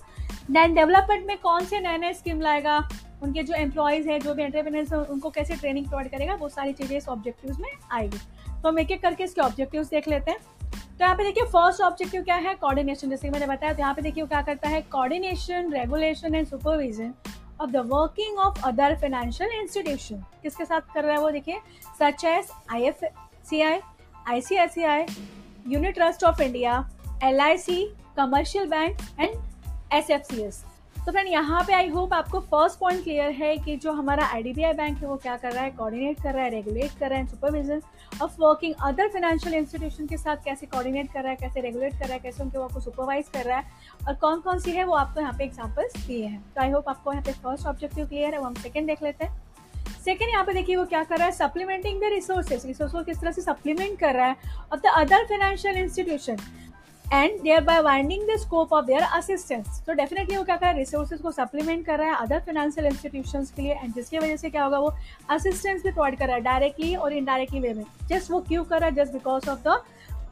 देन डेवलपमेंट में कौन से नए नए स्कीम लाएगा? उनके जो एम्प्लॉयज़ है, जो भी एंटरप्रेनर्स हैं, उनको कैसे ट्रेनिंग प्रोवाइड करेगा? वो सारी चीज़ें इस ऑब्जेक्टिव में आएगी। तो हम एक एक करके इसके ऑब्जेक्टिव देख लेते हैं। तो यहाँ पे देखिए फ़र्स्ट ऑब्जेक्टिव क्या है? कोऑर्डिनेशन जैसे मैंने बताया तो यहाँ पे देखिए क्या करता है? Coordination regulation and supervision of the working of other financial institution किसके साथ कर रहा है वो देखिए? Such S I F C I I C I C I unit trust of India L I C commercial bank and S F C S तो friend यहाँ पे आई होप आपको फ़र्स्ट पॉइंट क्लियर है कि जो हमारा IDBI bank है, वो क्या कर रहा है? कोऑर्डिनेट कर रहा है रेगुलेट कर रहा है supervision of working other financial institution के साथ कैसे कोऑर्डिनेट कर रहा है, कैसे रेगुलेट कर रहा है, कैसे उनके वर्क को सुपरवाइज कर रहा है और कौन कौन सी है, वो आपको यहाँ पे एग्जाम्पल्स दिए हैं। तो आई होप आपको यहाँ पे फ़र्स्ट ऑब्जेक्टिव क्लियर है वो हम सेकेंड देख लेते हैं। सेकेंड यहाँ पे देखिए, वो क्या कर रहा है? सप्लीमेंटिंग द रिसोर्सेज रिसोर्स को किस तरह से सप्लीमेंट कर रहा है? और the other financial institution and thereby winding the scope of their assistance तो डेफिनेटली वो क्या कर रहा है? रिसोर्सेज को सप्लीमेंट कर रहा है अदर फाइनेंशियल इंस्टीट्यूशन के लिए एंड जिसकी वजह से क्या होगा वो असिस्टेंस भी प्रोवाइड कर रहा है डायरेक्टली और इनडायरेक्टली वे में। जस्ट वो क्यों कर रहा है? Just because of the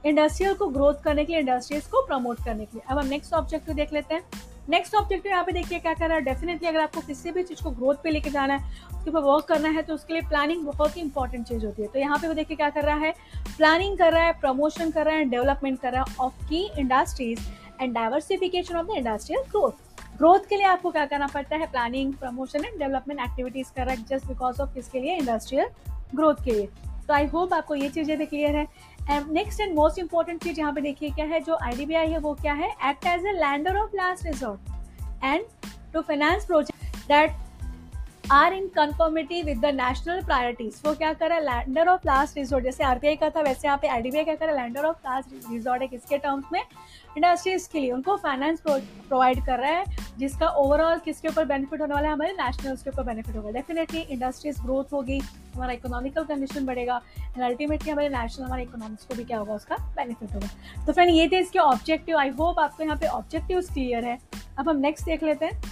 industrial को ग्रोथ करने के लिए इंडस्ट्रीज़ को प्रमोट करने के लिए। अब हम नेक्स्ट ऑब्जेक्टिव देख लेते हैं। नेक्स्ट ऑब्जेक्टिव यहाँ पे देखिए क्या कर रहा है? डेफिनेटली अगर आपको किसी भी चीज़ को ग्रोथ पे लेके जाना है, उसके ऊपर वर्क करना है तो उसके लिए प्लानिंग बहुत ही इंपॉर्टेंट चीज़ होती है। तो यहाँ पे वो देखिए क्या कर रहा है? प्लानिंग कर रहा है प्रमोशन कर रहा है डेवलपमेंट कर रहा है ऑफ़ की industries and diversification of the industrial growth growth के लिए आपको क्या करना पड़ता है? Planning promotion and development activities कर रहा है जस्ट बिकॉज़ ऑफ़ किसके लिए? इंडस्ट्रियल ग्रोथ के लिए। तो आई होप आपको ये चीज़ें भी क्लियर है। नेक्स्ट एंड मोस्ट इंपॉर्टेंट चीज़ यहाँ पे देखिए क्या है, जो आई है वो क्या है? Act as a lender of last resort and to finance project that are in conformity with the national priorities वो क्या करे? लैंडर ऑफ़ लास्ट रिजोर्ट जैसे आरबीआई का था, वैसे यहाँ पे आईडीबीआई क्या करे? लैंडर ऑफ़ लास्ट रिजोर्ट है किसके टर्म्स में? इंडस्ट्रीज़ के लिए उनको फाइनेंस प्रोवाइड कर रहा है, जिसका ओवरऑल किसके ऊपर बेनिफिट होने वाला है? हमारे नेशनल के ऊपर बेनिफिट होगा। डेफिनेटली इंडस्ट्रीज़ ग्रोथ होगी। हमारा इकोनॉमिकल कंडीशन बढ़ेगा एंड अल्टीमेटली हमारे नेशनल हमारे इकोनॉमिक्स को भी क्या होगा, उसका बेनिफिट होगा। तो फ्रेंड ये थे इसके ऑब्जेक्टिव आई होप आपको यहाँ पे ऑब्जेक्टिव क्लियर है। अब हम नेक्स्ट देख लेते हैं।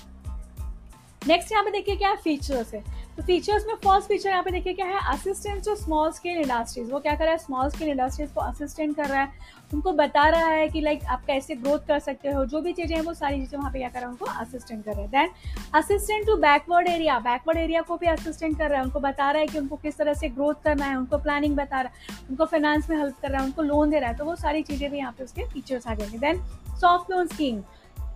नेक्स्ट यहाँ पे देखिए क्या फीचर्स है। तो फीचर्स में फ़र्स्ट फीचर यहाँ पे देखिए क्या है assistant to small scale industries वो क्या कर रहा है स्मॉल स्केल इंडस्ट्रीज़ को असिस्टेंट कर रहा है। उनको बता रहा है कि लाइक आप कैसे ग्रोथ कर सकते हो, जो भी चीज़ें हैं, वो सारी चीज़ें वहाँ पे क्या कर रहा है, उनको असिस्टेंट कर रहा है। Then assistant to backward area backward area को भी असिस्टेंट कर रहा है, उनको बता रहा है कि उनको किस तरह से ग्रोथ करना है, उनको प्लानिंग बता रहा है, उनको फाइनेंस में हेल्प कर रहा है, उनको लोन दे रहा है तो वो सारी चीज़ें भी यहाँ पे उसके फीचर्स आ जाएँगे। Then soft loan scheme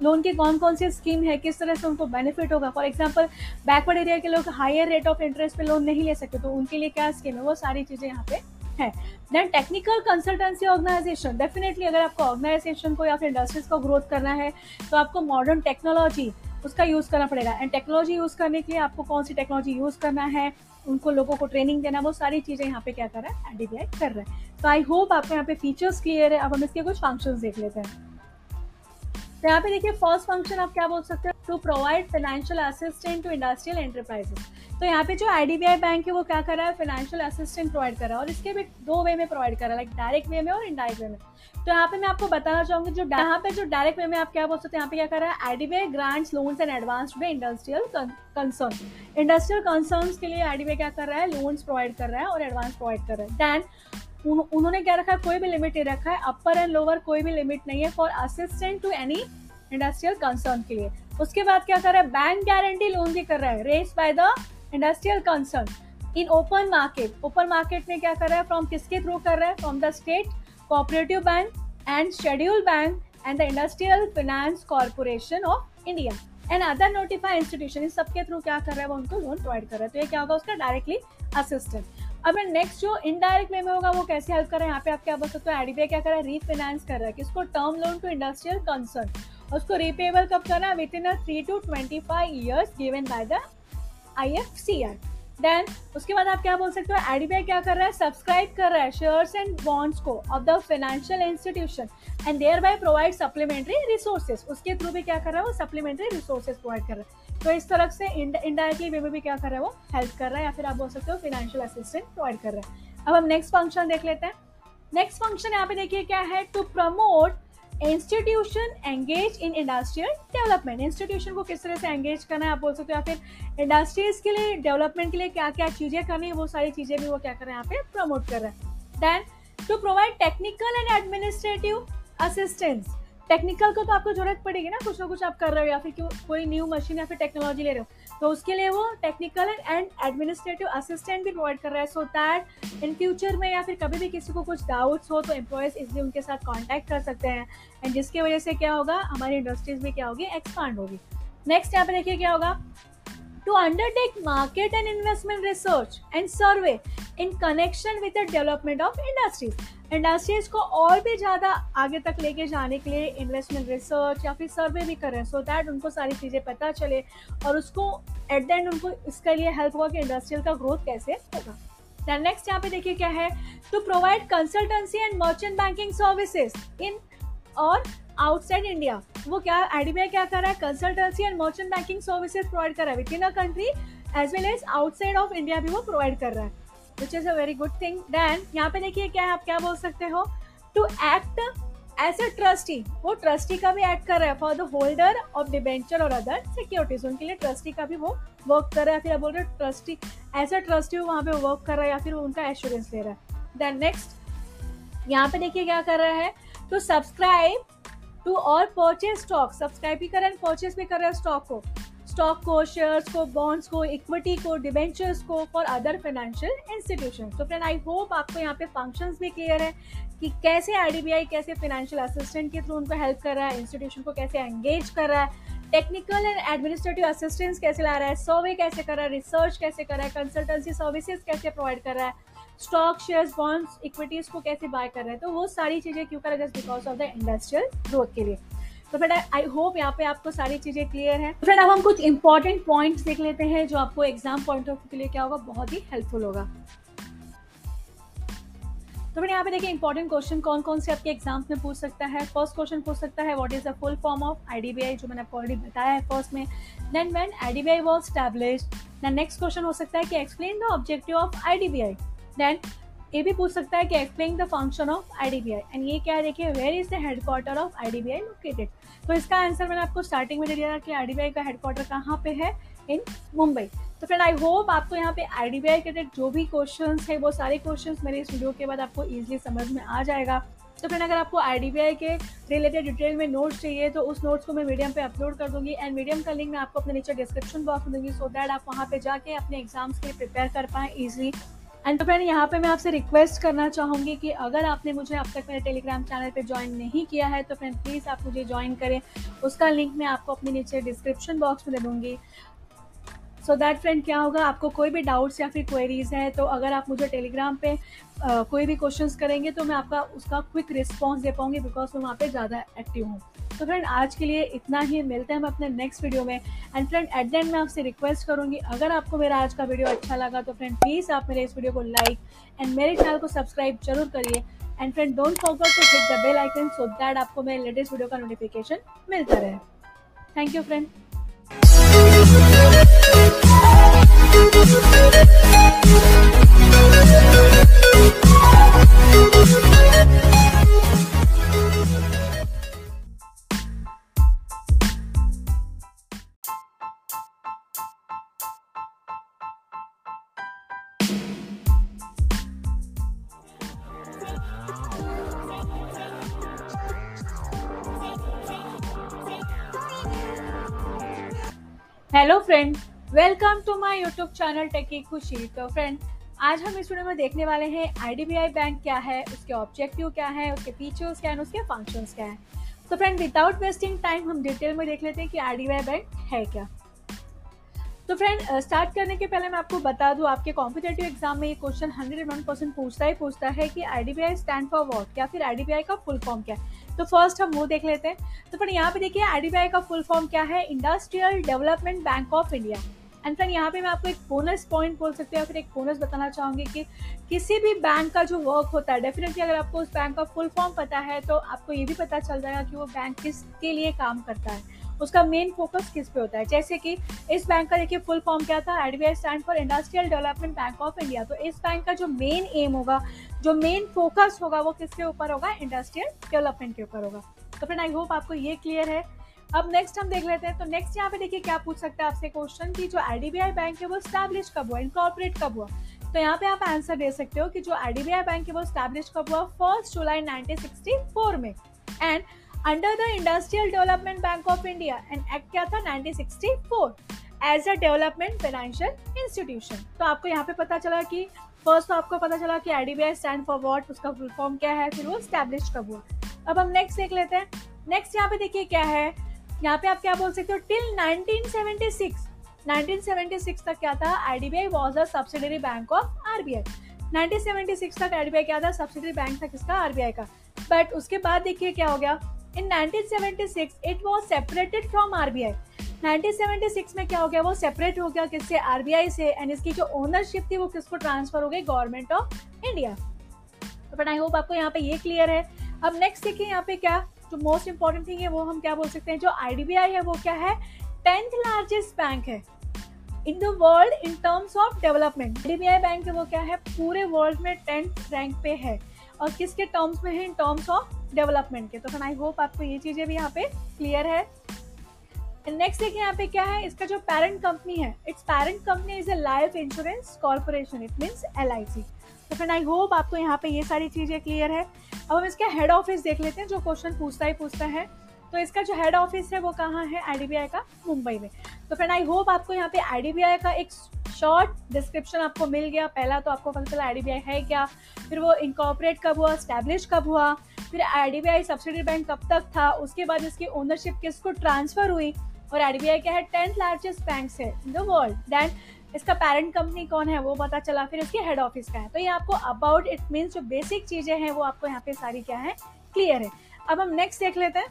loan की कौन कौन सी स्कीम है, किस तरह से उनको बेनिफिट होगा? फॉर एग्ज़ाम्पल बैकवर्ड एरिया के लोग हायर रेट ऑफ़ इंटरेस्ट पे लोन नहीं ले सकते तो उनके लिए क्या स्कीम है? वो सारी चीज़ें यहाँ पे है। Then technical consultancy organisation definitely अगर आपको ऑर्गेनाइजेशन को या फिर इंडस्ट्रीज़ को ग्रोथ करना है तो आपको मॉडर्न टेक्नोलॉजी उसका यूज़ करना पड़ेगा। एंड टेक्नोलॉजी यूज़ करने के लिए आपको कौन सी टेक्नोलॉजी यूज़ करना है, उनको लोगों को ट्रेनिंग देना, वो सारी चीज़ें यहाँ पे क्या कर रहा है एडीबीआई कर रहा है। तो आई होप आपको यहाँ पे फीचर्स क्लियर है। अब हम इसके कुछ फ़ंक्शन देख लेते हैं। तो यहाँ पे देखिए फ़र्स्ट फ़ंक्शन आप क्या बोल सकते हो? To provide financial assistant to industrial enterprises तो यहाँ पे जो आईडीबीआई बैंक है, वो क्या कर रहा है? फाइनेंशियल असिस्टेंट प्रोवाइड कर रहा है और इसके भी दो वे में प्रोवाइड कर रहा है लाइक डायरेक्ट वे में और इनडायरेक्ट वे में। तो यहाँ पे मैं आपको बताना चाहूँगी, जो यहाँ पे जो डायरेक्ट वे में आप क्या बोल सकते हैं, यहाँ पे क्या कर रहा है? IDBI grants loans and advance to industrial concern industrial concern के लिए आईडीबीआई क्या कर रहा है? लोन्स प्रोवाइड कर रहा है और एडवांस प्रोवाइड कर रहा है। देन उन्होंने क्या रखा है? कोई भी लिमिट नहीं रखा है। अपर एंड लोअर कोई भी लिमिट नहीं है for assistant to any industrial concern के लिए। उसके बाद क्या कर रहा है? बैंक गारंटी लोन भी कर रहा है raise by the industrial concern in open market open market में क्या कर रहा है? फ्रॉम किसके थ्रू कर रहा है? From the state cooperative bank and schedule bank and the industrial finance corporation of India and other notified institution इस सबके थ्रू क्या कर रहा है? वो उनको लोन प्रोवाइड कर रहा है। तो ये क्या होगा? उसका डायरेक्टली असिस्टेंट अब नेक्स्ट जो इनडायरेक्ट वे में होगा, वो कैसे हेल्प कर यहाँ पे आप क्या बोल सकते हो? एडीबीआई क्या कर रहा है? रीफाइनेंस कर रहा है किसको term loan to industrial concern उसको रिपेबल कब करना within three to twenty five years given by the I F C R then उसके बाद आप क्या बोल सकते हो? एडीबीआई क्या कर रहा है? सब्सक्राइब कर रहा है शेयर्स एंड बॉन्ड्स को of the financial institution and thereby provide supplementary resources उसके थ्रू भी क्या कर रहा है? वो सप्लीमेंट्री रिसोर्सेज प्रोवाइड कर रहा है। तो इस तरह से इनडायरेक्टली वे में भी क्या कर रहा है? वो हेल्प कर रहा है या फिर आप बोल सकते हो फाइनेंशियल असिस्टेंट प्रोवाइड कर रहा है। अब हम नेक्स्ट फ़ंक्शन देख लेते हैं। नेक्स्ट फ़ंक्शन यहाँ पे देखिए क्या है? To promote institution engage in industrial development institution को किस तरह से एंगेज करना है आप बोल सकते हो? या फिर इंडस्ट्रीज़ के लिए डेवलपमेंट के लिए क्या क्या चीज़ें करनी है? वो सारी चीज़ें भी वो क्या कर रहे हैं? यहाँ पे प्रमोट कर रहे हैं। Then to provide technical and administrative assistance technical को तो आपको ज़रूरत पड़ेगी ना, कुछ ना कुछ आप कर रहे हो, या फिर क्यों कोई न्यू मशीन या फिर टेक्नोलॉजी ले रहे हो। तो उसके लिए वो टेक्निकल एंड एडमिनिस्ट्रेटिव असिस्टेंट भी प्रोवाइड कर रहा है सो दैट इन फ्यूचर में या फिर कभी भी किसी को कुछ डाउट्स हो तो एम्प्लॉयज़ इसलिए उनके साथ कॉन्टैक्ट कर सकते हैं। एंड जिसके वजह से क्या होगा, हमारी इंडस्ट्रीज़ भी क्या होगी एक्सपांड होगी। नेक्स्ट यहाँ पे देखिए क्या होगा। To undertake market and investment research and survey in connection with the development of industries. Industries को और भी ज़्यादा आगे तक लेके जाने के लिए इन्वेस्टमेंट रिसर्च या फिर सर्वे भी करें सो दैट उनको सारी चीज़ें पता चले और उसको एट द एंड उनको इसके लिए हेल्प होगा कि इंडस्ट्रियल का ग्रोथ कैसे होगा। नेक्स्ट यहाँ पे देखिए क्या है? To provide consultancy and merchant banking services in और आउटसाइड इंडिया वो क्या आईडीबीआई क्या कर रहा है? Consultancy and merchant banking services provide कर रहा है. Within a country as well as outside of India भी वो प्रोवाइड कर रहा है. Which is a very good thing then यहाँ पे देखिए क्या है, आप क्या बोल सकते हो? To act as a trustee वो ट्रस्टी का भी एक्ट कर रहा है. For the holder of debenture और अदर सिक्योरिटीज उनके लिए ट्रस्टी का भी वो वर्क कर रहा है. फिर आप बोल रहे ट्रस्टी एज अ ट्रस्टी वहाँ पे वर्क कर रहा है या फिर उनका एश्योरेंस ले रहा है. देन नेक्स्ट यहाँ पे देखिए क्या कर रहा है? टू सब्सक्राइब टू और परचेज स्टॉक सब्सक्राइब भी कर परचेज भी कर रहा है स्टॉक को. स्टॉक को शेयर्स को बॉन्ड्स को इक्विटी को डिबेंचर्स को फॉर अदर फाइनेंशियल इंस्टीट्यूशन तो फ्रेंड आई होप आपको यहाँ पे फ़ंक्शंस भी क्लियर है कि कैसे आईडीबीआई कैसे फाइनेंशियल असिस्टेंट के थ्रू उनको हेल्प कर रहा है इंस्टीट्यूशन को कैसे एंगेज कर रहा है टेक्निकल एंड एडमिनिस्ट्रेटिव असिस्टेंस कैसे ला रहा है सर्वे कैसे कर रहा है रिसर्च कैसे कर रहा है कंसल्टेंसी सर्विसेज़ कैसे प्रोवाइड कर रहा है स्टॉक शेयर्स बॉन्ड्स इक्विटीज को कैसे बाय कर रहे हैं? तो वो सारी चीज़ें क्यों कर रहे हैं? Because of the industrial growth के लिए। तो फ्रेंड आई होप यहाँ पे आपको सारी चीज़ें क्लियर है। फ्रेंड अब हम कुछ इंपॉर्टेंट पॉइंट्स देख लेते हैं, जो आपको एग्ज़ाम पॉइंट ऑफ़ व्यू के लिए क्या होगा, बहुत ही हेल्पफुल होगा। तो मैंने यहाँ पे देखिए इंपॉर्टेंट क्वेश्चन कौन कौन से आपके एग्ज़ाम्स में पूछ सकता है? फ़र्स्ट क्वेश्चन पूछ सकता है what is the full form of IDBI जो मैंने आपको ऑलरेडी बताया है फ़र्स्ट में। Then when IDBI was established next question हो सकता है कि explain the objective of IDBI then ये भी पूछ सकता है कि explain the function of IDBI and ये क्या देखिए where is the headquarter of I D IDBI located तो इसका आंसर मैंने आपको स्टार्टिंग में दे दिया था कि आईडीबीआई का हेडक्वार्टर कहाँ पे है? इन मुंबई तो फ्रेंड आई होप आपको यहाँ पे आई डी बी आई के जो भी क्वेश्चन है, वो सारे क्वेश्चन मेरे इस वीडियो के बाद आपको ईजिली समझ में आ जाएगा। तो फ्रेंड अगर आपको आई के रिलेटेड डिटेल में नोट्स चाहिए तो उस नोट्स को मैं मीडियम पे अपलोड कर दूँगी। एंड मीडियम का लिंक मैं आपको अपने नीचे डिस्क्रिप्शन बॉक्स में दूँगी सो दैट आप वहाँ पे जाके अपने एग्ज़ाम्स के लिए प्रिपेयर कर पाएँ ईजिली एंड तो फ्रेंड यहाँ पे मैं आपसे रिक्वेस्ट करना चाहूँगी कि अगर आपने मुझे अब तक मेरे टेलीग्राम चैनल पे ज्वाइन नहीं किया है तो फ्रेंड प्लीज़ आप मुझे ज्वाइन करें। उसका लिंक मैं आपको अपने नीचे डिस्क्रिप्शन बॉक्स में दे दूँगी। सो दैट फ्रेंड क्या होगा? आपको कोई भी डाउट्स या फिर क्वेरीज है तो अगर आप मुझे टेलीग्राम पे आ, कोई भी क्वेश्चंस करेंगे तो मैं आपका उसका क्विक रिस्पॉन्स दे पाऊँगी बिकॉज़ मैं वहाँ पे ज़्यादा एक्टिव हूँ। तो फ्रेंड आज के लिए इतना ही। मिलते हैं हम अपने नेक्स्ट वीडियो में। And friend at the end मैं आपसे रिक्वेस्ट करूँगी अगर आपको मेरा आज का वीडियो अच्छा लगा तो फ्रेंड प्लीज़ आप मेरे इस वीडियो को लाइक एंड मेरे चैनल को सब्सक्राइब ज़रूर करिए। And friend don't forget to hit the bell icon so that आपको मेरे लेटेस्ट वीडियो का नोटिफिकेशन मिलता रहे। Thank you friend hello friend welcome to my YouTube channel techy Khushi तो फ्रेंड आज हम इस वीडियो में देखने वाले हैं आईडीबीआई बैंक क्या है, उसके ऑब्जेक्टिव क्या है, उसके फीचर्स क्या है, उसके फ़ंक्शंस क्या है। तो फ्रेंड विदाउट वेस्टिंग टाइम हम डिटेल में देख लेते हैं कि आईडीबीआई बैंक है क्या। तो फ्रेंड स्टार्ट करने के पहले मैं आपको बता दूँ, आपके कॉम्पिटेटिव एग्ज़ाम में ये क्वेश्चन हंड्रेड वन परसेंट पूछता ही, पूछता है कि आईडीबीआई स्टैंड फॉर वॉट या फिर आईडीबीआई का फुल फॉर्म क्या है? तो फ़र्स्ट हम वो देख लेते हैं। तो फ्रेंड यहाँ पे देखिए आई का फुल फॉर्म क्या है? Industrial development bank of India and friend यहाँ पे मैं आपको एक बोनस पॉइंट बोल सकती हूँ, या फिर एक बोनस बताना चाहूँगी कि किसी भी बैंक का जो वर्क होता है डेफिनेटली अगर आपको उस बैंक का फुल फॉर्म पता है तो आपको ये भी पता चल जाएगा कि वो बैंक किसके लिए काम करता है। उसका मेन फोकस किस पे होता है? जैसे कि इस बैंक का देखिए फुल फॉर्म क्या था? IDBI stand for industrial development bank of India तो इस बैंक का जो मेन एम होगा, जो मेन फोकस होगा, वो किसके ऊपर होगा? इंडस्ट्रियल डेवलपमेंट के ऊपर होगा। तो फ्रेंड आई होप आपको ये क्लियर है। अब नेक्स्ट हम देख लेते हैं तो नेक्स्ट यहाँ पे देखिए क्या पूछ सकते हैं आपसे क्वेश्चन की जो आईडीबीआई बैंक है वो स्टैब्लिश कब हुआ इनकॉर्पोरेट कब हुआ? तो यहाँ पे आप आंसर दे सकते हो कि जो आईडीबीआई बैंक है वो स्टैब्लिश कब हुआ फ़र्स्ट जुलाई 1964 में। And under the industrial development bank of India and act क्या था? 1964 as a development financial institution तो आपको यहाँ पे पता चला कि फ़र्स्ट तो आपको पता चला कि आईडीबीआई स्टैंड फॉर वॉट उसका फुल फॉर्म क्या है, फिर वो स्टैब्लिश कब हुआ। अब हम नेक्स्ट देख लेते हैं। नेक्स्ट यहाँ पे देखिए क्या है यहाँ पे आप क्या बोल सकते हो? टिल 1976 1976 तक क्या था? IDBI was a subsidiary bank of RBI 1976 तक आईडीबीआई क्या था? सब्सिडरी बैंक था किसका? आरबीआई का. बट उसके बाद देखिए क्या हो गया? In 1976 it was separated from RBI 1976 में क्या हो गया? वो सेपरेट हो गया किससे? आरबीआई से. एंड इसकी जो ओनरशिप थी वो किसको ट्रांसफ़र हो गई? Government of India but I hope आपको यहाँ पे ये क्लियर है. अब नेक्स्ट देखिए यहाँ पे क्या? जो मोस्ट इंपॉर्टेंट थिंग है वो हम क्या बोल सकते हैं? जो आईडीबीआई है वो क्या है? टेंथ लार्जेस्ट बैंक है। In the world in terms of development IDBI bank है वो क्या है? पूरे वर्ल्ड में टेंथ रैंक पे है। और किसके टर्म्स में है? इन टर्म्स ऑफ़ डेवलपमेंट के। तो आई होप आपको ये चीज़ें भी यहाँ पे क्लियर है। नेक्स्ट देखिए यहाँ पे क्या है? इसका जो पेरेंट कंपनी है it's parent company is a life insurance corporation it means L तो फ्रेंड आई होप आपको यहाँ पे ये सारी चीज़ें क्लियर है। अब हम इसका हेड ऑफ़िस देख लेते हैं, जो क्वेश्चन पूछता ही पूछता है। तो इसका जो हेड ऑफ़िस है, वो कहाँ है? आईडीबीआई का मुंबई में। तो फ्रेंड आई होप आपको यहाँ पे आईडीबीआई का एक शॉर्ट डिस्क्रिप्शन आपको मिल गया। पहला तो आपको पता चला आईडीबीआई है क्या? फिर वो इनकॉपरेट कब हुआ? स्टैब्लिश कब हुआ? फिर आईडीबीआई सब्सिडी बैंक कब तक था? उसके बाद इसकी ओनरशिप किसको ट्रांसफ़र हुई? और आईडीबीआई क्या है? टेंथ लार्जेस्ट बैंक है इन द वर्ल्ड देन इसका पेरेंट कंपनी कौन है, वो पता चला, फिर इसके हेड ऑफ़िस का है। तो ये आपको अबाउट इट मीन्स जो बेसिक चीज़ें हैं, वो आपको यहाँ पे सारी क्या है क्लियर है। अब हम नेक्स्ट देख लेते हैं।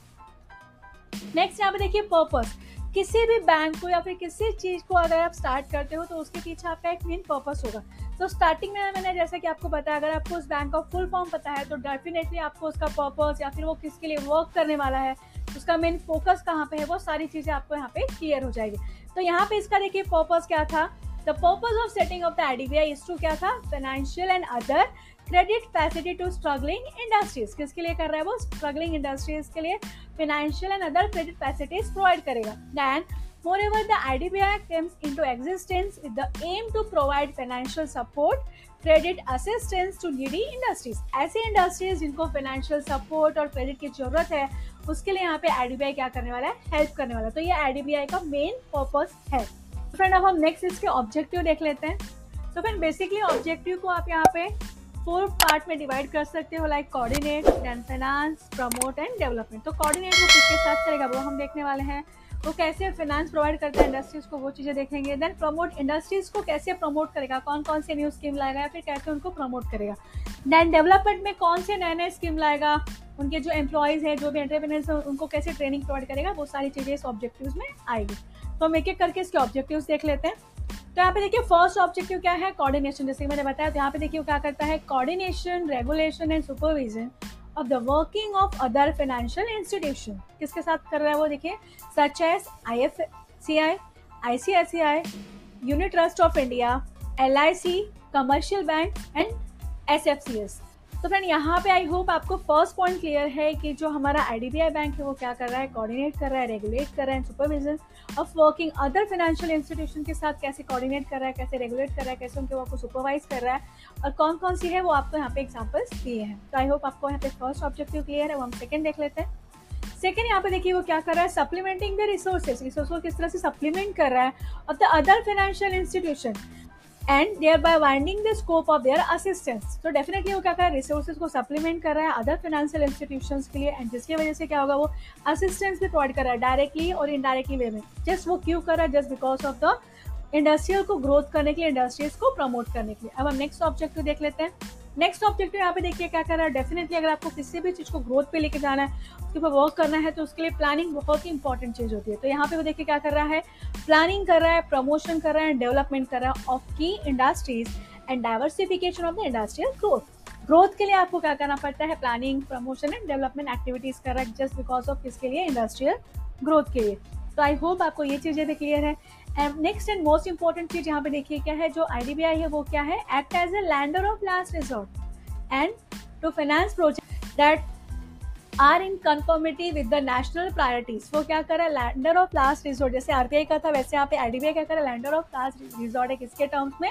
नेक्स्ट यहाँ पे देखिए पर्पस किसी भी बैंक को या फिर किसी चीज़ को अगर आप स्टार्ट करते हो तो उसके पीछे आपका एक मेन पर्पस होगा। तो स्टार्टिंग में मैंने जैसे कि आपको बताया, अगर आपको उस बैंक का फुल फॉर्म पता है तो डेफिनेटली आपको उसका पर्पस या फिर वो किसके लिए वर्क करने वाला है, उसका मेन फोकस कहाँ पे है, वो सारी चीज़ें आपको यहाँ पे क्लियर हो जाएगी। तो यहाँ पे इसका देखिए पर्पस क्या था? The purpose of setting of the IDBI is to क्या था? Financial and other credit facility to struggling industries किसके लिए कर रहा है वो? स्ट्रगलिंग इंडस्ट्रीज़ के लिए financial and other credit facilities provide करेगा। Then Moreover, the IDBI comes into existence with the aim to provide financial support, credit assistance to needy industries. ऐसे इंडस्ट्रीज़ जिनको फाइनेंशियल सपोर्ट और क्रेडिट की ज़रूरत है उसके लिए यहाँ पे आईडीबीआई क्या करने वाला है? हेल्प करने वाला है। तो ये आईडीबीआई का मेन पर्पज है। फ्रेंड अब हम नेक्स्ट इसके ऑब्जेक्टिव देख लेते हैं। तो फ्रेंड बेसिकली ऑब्जेक्टिव को आप यहाँ पे फोर पार्ट में डिवाइड कर सकते हो like coordinate then finance promote and development तो कोऑर्डिनेट वो किसके साथ करेगा वो हम देखने वाले हैं। वो कैसे फाइनेंस प्रोवाइड करता है इंडस्ट्रीज़ को, वो चीज़ें देखेंगे। देन प्रमोट इंडस्ट्रीज़ को कैसे प्रमोट करेगा? कौन कौन से न्यू स्कीम लाएगा या फिर कैसे उनको प्रमोट करेगा? देन डेवलपमेंट में कौन से नए नए स्कीम लाएगा? उनके जो एम्प्लॉयज़ हैं, जो भी एंटरप्रेनर्स हैं, उनको कैसे ट्रेनिंग प्रोवाइड करेगा? वो सारी चीज़ें इस ऑब्जेक्टिव में आएगी। तो हम एक एक करके इसके ऑब्जेक्टिव देख लेते हैं। तो यहाँ पे देखिए फ़र्स्ट ऑब्जेक्टिव क्या है? कोऑर्डिनेशन जैसे मैंने बताया तो यहाँ पे देखिए क्या करता है? Coordination regulation and supervision of the working of other financial institution किसके साथ कर रहा है वो? देखिए such as I F C I I C I C I unit trust of India L I C commercial bank and S F C s तो friend यहाँ पे आई होप आपको फ़र्स्ट पॉइंट क्लियर है कि जो हमारा IDBI bank है, वो क्या कर रहा है? कोऑर्डिनेट कर रहा है रेगुलेट कर रहा है supervision of working other financial institution के साथ कैसे कोऑर्डिनेट कर रहा है, कैसे रेगुलेट कर रहा है, कैसे उनके वर्क को सुपरवाइज कर रहा है और कौन कौन सी है, वो आपको यहाँ पे एग्जाम्पल्स दिए हैं। तो आई होप आपको यहाँ पे फ़र्स्ट ऑब्जेक्टिव क्लियर है वो हम सेकेंड देख लेते हैं। सेकेंड यहाँ पे देखिए वो क्या कर रहा है? सप्लीमेंटिंग द रिसोर्सेज रिसोर्स को किस तरह से सप्लीमेंट कर रहा है? और the other financial institution and thereby winding the scope of their assistance तो डेफिनेटली वो क्या कर रहा है? रिसोर्सेज को सप्लीमेंट कर रहा है अदर फाइनेंशियल इंस्टीट्यूशन के लिए एंड जिसकी वजह से क्या होगा, वो असिस्टेंस भी प्रोवाइड कर रहा है डायरेक्टली और इनडायरेक्टली वे में। जस्ट वो क्यों कर रहा है? Just because of the industrial को ग्रोथ करने के लिए इंडस्ट्रीज़ को प्रमोट करने के लिए। अब हम नेक्स्ट ऑब्जेक्टिव देख लेते हैं। नेक्स्ट ऑब्जेक्टिव यहाँ पे देखिए क्या कर रहा है? डेफिनेटली अगर आपको किसी भी चीज़ को ग्रोथ पे लेके जाना है, उसके ऊपर वर्क करना है तो उसके लिए प्लानिंग बहुत ही इंपॉर्टेंट चीज़ होती है। तो यहाँ पे वो देखिए क्या कर रहा है? प्लानिंग कर रहा है प्रमोशन कर रहा है डेवलपमेंट कर रहा है ऑफ़ की industries and diversification of the industrial growth growth के लिए आपको क्या करना पड़ता है? Planning promotion and development activities कर रहा है जस्ट बिकॉज़ ऑफ़ किसके लिए इंडस्ट्रियल ग्रोथ के लिए। तो आई होप आपको ये चीज़ें भी क्लियर है। नेक्स्ट एंड मोस्ट इंपॉर्टेंट चीज़ यहाँ पे देखिए क्या है, जो आईडीबीआई है वो क्या है? Act as a lender of last resort and to finance project that are in conformity with the national priorities वो क्या कर रहा है? लैंडर ऑफ़ लास्ट रिजॉर्ट जैसे आरबीआई का था, वैसे यहाँ पे आईडीबीआई क्या कर लैंडर ऑफ़ लास्ट रिजॉर्ट है किसके टर्म्स में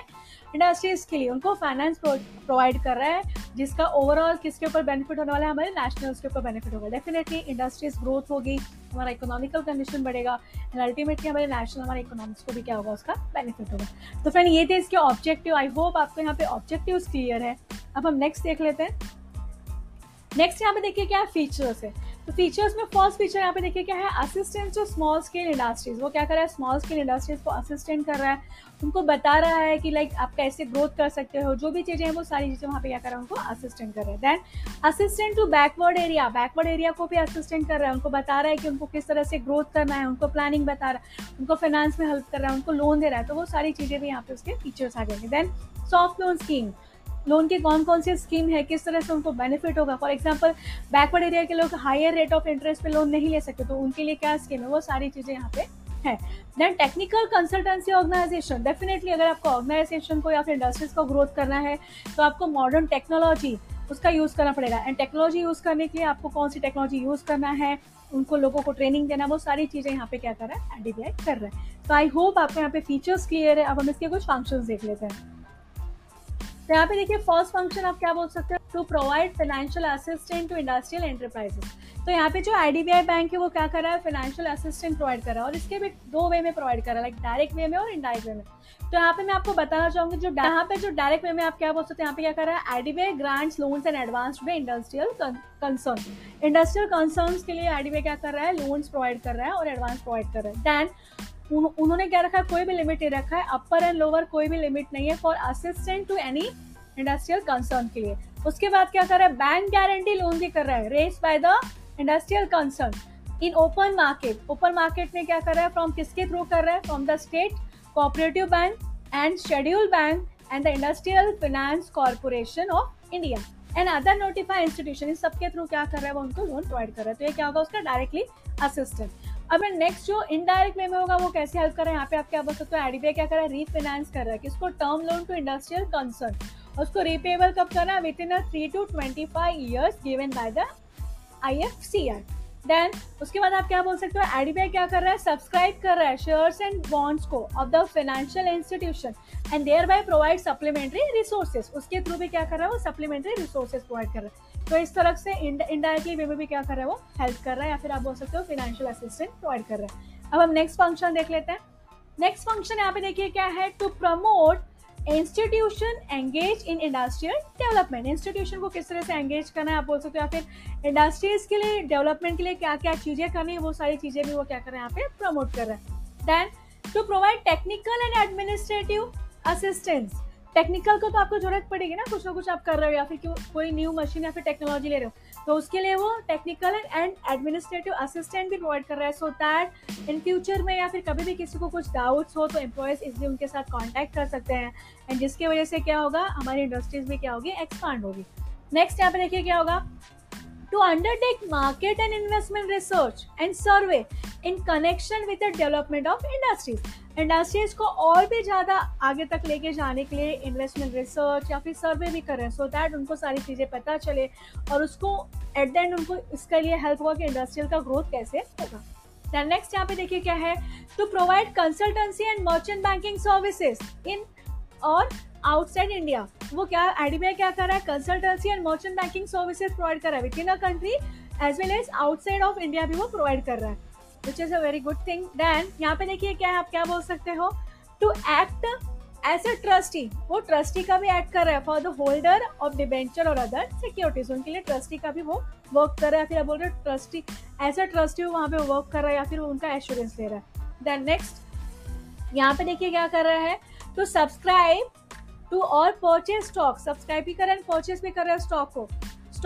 इंडस्ट्रीज़ के लिए उनको फाइनेंस प्रोवाइड कर रहा है, जिसका ओवरऑल किसके ऊपर बेनिफिट होने वाला है? हमारे नेशनल के ऊपर बेनिफिट होगा। डेफिनेटली इंडस्ट्रीज़ ग्रोथ होगी, हमारा इकोनॉमिकल कंडीशन बढ़ेगा एंड अल्टीमेटली हमारे नेशनल हमारे इकोनॉमिक्स को भी क्या होगा, उसका बेनिफिट होगा। तो फ्रेंड ये थे इसके ऑब्जेक्टिव आई होप आपको यहाँ पे ऑब्जेक्टिव क्लियर है। अब हम नेक्स्ट देख लेते हैं। नेक्स्ट यहाँ पे देखिए क्या है फीचर्स है। तो फीचर्स में फ़र्स्ट फीचर यहाँ पे देखिए क्या है assistant to small scale industries वो क्या कर रहा है स्मॉल स्केल इंडस्ट्रीज़ को असिस्टेंट कर रहा है। उनको बता रहा है कि लाइक आप कैसे ग्रोथ कर सकते हो, जो भी चीज़ें हैं, वो सारी चीज़ें वहाँ पे क्या कर रहा है, उनको असिस्टेंट कर रहा है। Then assistant to backward area backward area को भी असिस्टेंट कर रहा है। उनको बता रहा है कि उनको किस तरह से ग्रोथ करना है, उनको प्लानिंग बता रहा है, उनको फाइनेंस में हेल्प कर रहा है, उनको लोन दे रहा है। तो वो सारी चीज़ें भी यहाँ पे उसके फीचर्स आ जाएँगे then soft loan scheme loan के कौन कौन सी स्कीम है, किस तरह से उनको बेनिफिट होगा? फॉर एग्ज़ाम्पल बैकवर्ड एरिया के लोग हायर रेट ऑफ़ इंटरेस्ट पे लोन नहीं ले सकते तो उनके लिए क्या स्कीम है? वो सारी चीज़ें यहाँ पे है। Then technical consultancy organization definitely अगर आपको ऑर्गेनाइजेशन को या फिर इंडस्ट्रीज़ को ग्रोथ करना है तो आपको मॉडर्न टेक्नोलॉजी उसका यूज़ करना पड़ेगा। एंड टेक्नोलॉजी यूज़ करने के लिए आपको कौन सी टेक्नोलॉजी यूज़ करना है, उनको लोगों को ट्रेनिंग देना, वो सारी चीज़ें यहाँ पे क्या कर रहा है एडीबीआई कर रहा है। तो आई होप आपको यहाँ पे फीचर्स क्लियर है, अब हम इसके कुछ फ़ंक्शन देख लेते हैं। तो यहाँ पे देखिए फ़र्स्ट फ़ंक्शन आप क्या बोल सकते हैं? To provide financial assistant to industrial enterprises तो यहाँ पे जो आईडीबीआई बैंक है, वो क्या कर रहा है? फाइनेंशियल असिस्टेंट प्रोवाइड कर रहा है और इसके भी दो वे में प्रोवाइड कर रहा है लाइक डायरेक्ट वे में और इनडायरेक्ट वे में. तो यहाँ पे मैं आपको बताना चाहूँगी, जो यहाँ पे जो डायरेक्ट वे में आप क्या बोल सकते हैं? यहाँ पे क्या कर रहा है? IDBI grants loans and advance में इंडस्ट्रियल कंसर्न इंडस्ट्रियल कंसर्न के लिए आईडीबीआई क्या कर रहा है? लोन्स प्रोवाइड कर रहा है और एडवांस प्रोवाइड कर रहा है. देन उन, उन्होंने क्या रखा है? कोई भी लिमिट नहीं रखा है। अपर एंड लोअर कोई भी लिमिट नहीं है for assistant to any industrial concern के लिए। उसके बाद क्या कर रहा है? बैंक गारंटी लोन भी कर रहा है। Raise by the industrial concern in open market open market में क्या कर रहा है? फ्रॉम किसके थ्रू कर रहा है? From the state cooperative bank and schedule bank and the industrial finance corporation of India and other notified institution इस सबके थ्रू क्या कर रहा है? वो उनको लोन प्रोवाइड कर रहा है। तो ये क्या होगा? उसका डायरेक्टली असिस्टेंट अब नेक्स्ट जो इनडायरेक्ट वे में होगा, वो कैसे हेल्प कर रहा है? यहाँ पे आप क्या बोल सकते हो? एडीबीआई क्या कर रहा है? रीफाइनेंस कर रहा है किसको term loan to industrial concern उसको रीपेबल कब करना है? Within a three to twenty five years given by the I F C R then उसके बाद आप क्या बोल सकते हो? एडीबीआई क्या कर रहा है? सब्सक्राइब कर रहा है शेयर्स एंड बॉन्ड्स को of the financial institution and thereby provide supplementary resources उसके थ्रू भी क्या कर रहा है? वो सप्लीमेंट्री रिसोर्सेज प्रोवाइड कर रहा है। तो इस तरह से इनडायरेक्टली वे में भी क्या कर रहा है वो हेल्प कर रहा है या फिर आप बोल सकते हो फाइनेंशियल असिस्टेंट प्रोवाइड कर रहा है। अब हम नेक्स्ट फ़ंक्शन देख लेते हैं। नेक्स्ट फ़ंक्शन यहाँ पे देखिए क्या है? To promote institution engage in industrial development institution को किस तरह से एंगेज करना है आप बोल सकते हो या फिर इंडस्ट्रीज़ के लिए डेवलपमेंट के लिए क्या क्या चीज़ें करनी है, वो सारी चीज़ें भी वो क्या कर रहे हैं यहाँ पे प्रमोट कर रहे हैं। Then to provide technical and administrative assistance technical को तो आपको ज़रूरत पड़ेगी ना, कुछ ना कुछ आप कर रहे हो या फिर कोई न्यू मशीन या फिर टेक्नोलॉजी ले रहे हो। तो उसके लिए वो टेक्निकल एंड एडमिनिस्ट्रेटिव असिस्टेंट भी प्रोवाइड कर रहा है सो दैट इन फ्यूचर में या फिर कभी भी किसी को कुछ डाउट्स हो तो एम्प्लॉयज़ इजली उनके साथ कॉन्टैक्ट कर सकते हैं। एंड जिसकी वजह से क्या होगा, हमारी इंडस्ट्रीज़ भी क्या होगी एक्सपांड होगी। नेक्स्ट यहाँ पे देखिए क्या होगा। To undertake market and investment research and survey in connection with the development of industries industries को और भी ज़्यादा आगे तक लेके जाने के लिए इन्वेस्टमेंट रिसर्च या फिर सर्वे भी करें सो so दैट उनको सारी चीज़ें पता चले और उसको एट द एंड उनको इसके लिए हेल्प होगा कि इंडस्ट्रियल का ग्रोथ कैसे होगा। देन नेक्स्ट यहाँ पे देखिए क्या है। To provide consultancy and merchant banking services in और आउटसाइड इंडिया वो क्या आईडीबीआई क्या कर रहा है? Consultancy and merchant banking services provide कर रहा है। Within a country as well as outside of India भी वो प्रोवाइड कर रहा है। Which is a very good thing then यहाँ पे देखिए क्या है आप क्या बोल सकते हो? To act as a trustee वो ट्रस्टी का भी एक्ट कर रहा है for the holder of debenture और अदर सिक्योरिटीज उनके लिए ट्रस्टी का भी वो वर्क कर रहा है, फिर आप बोल रहे ट्रस्टी एज अ ट्रस्टी वहाँ पे वर्क कर रहा है या फिर उनका एश्योरेंस ले रहा है। देन नेक्स्ट यहाँ पे देखिए क्या कर रहा है? टू सब्सक्राइब टू और परचेज स्टॉक सब्सक्राइब भी कर रहे हैं परचेज भी कर रहे हैं स्टॉक को।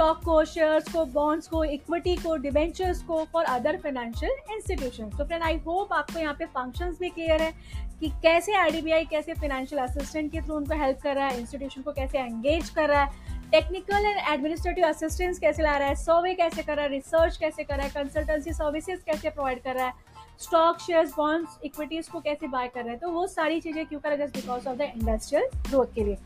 स्टॉक को शेयर्स को बॉन्ड्स को इक्विटी को डिबेंचर्स को फॉर अदर फाइनेंशियल इंस्टीट्यूशन तो फ्रेंड आई होप आपको यहाँ पे फ़ंक्शंस भी क्लियर है कि कैसे आईडीबीआई कैसे फाइनेंशियल असिस्टेंट के थ्रू उनको हेल्प कर रहा है इंस्टीट्यूशन को कैसे एंगेज कर रहा है टेक्निकल एंड एडमिनिस्ट्रेटिव असिस्टेंस कैसे ला रहा है सर्वे कैसे कर रहा है रिसर्च कैसे कर रहा है कंसल्टेंसी सर्विसेज़ कैसे प्रोवाइड कर रहा है स्टॉक शेयर्स बॉन्ड्स इक्विटीज को कैसे बाय कर रहे हैं तो वो सारी चीज़ें क्यों कर? रहे हैं just because of the industrial growth के लिए।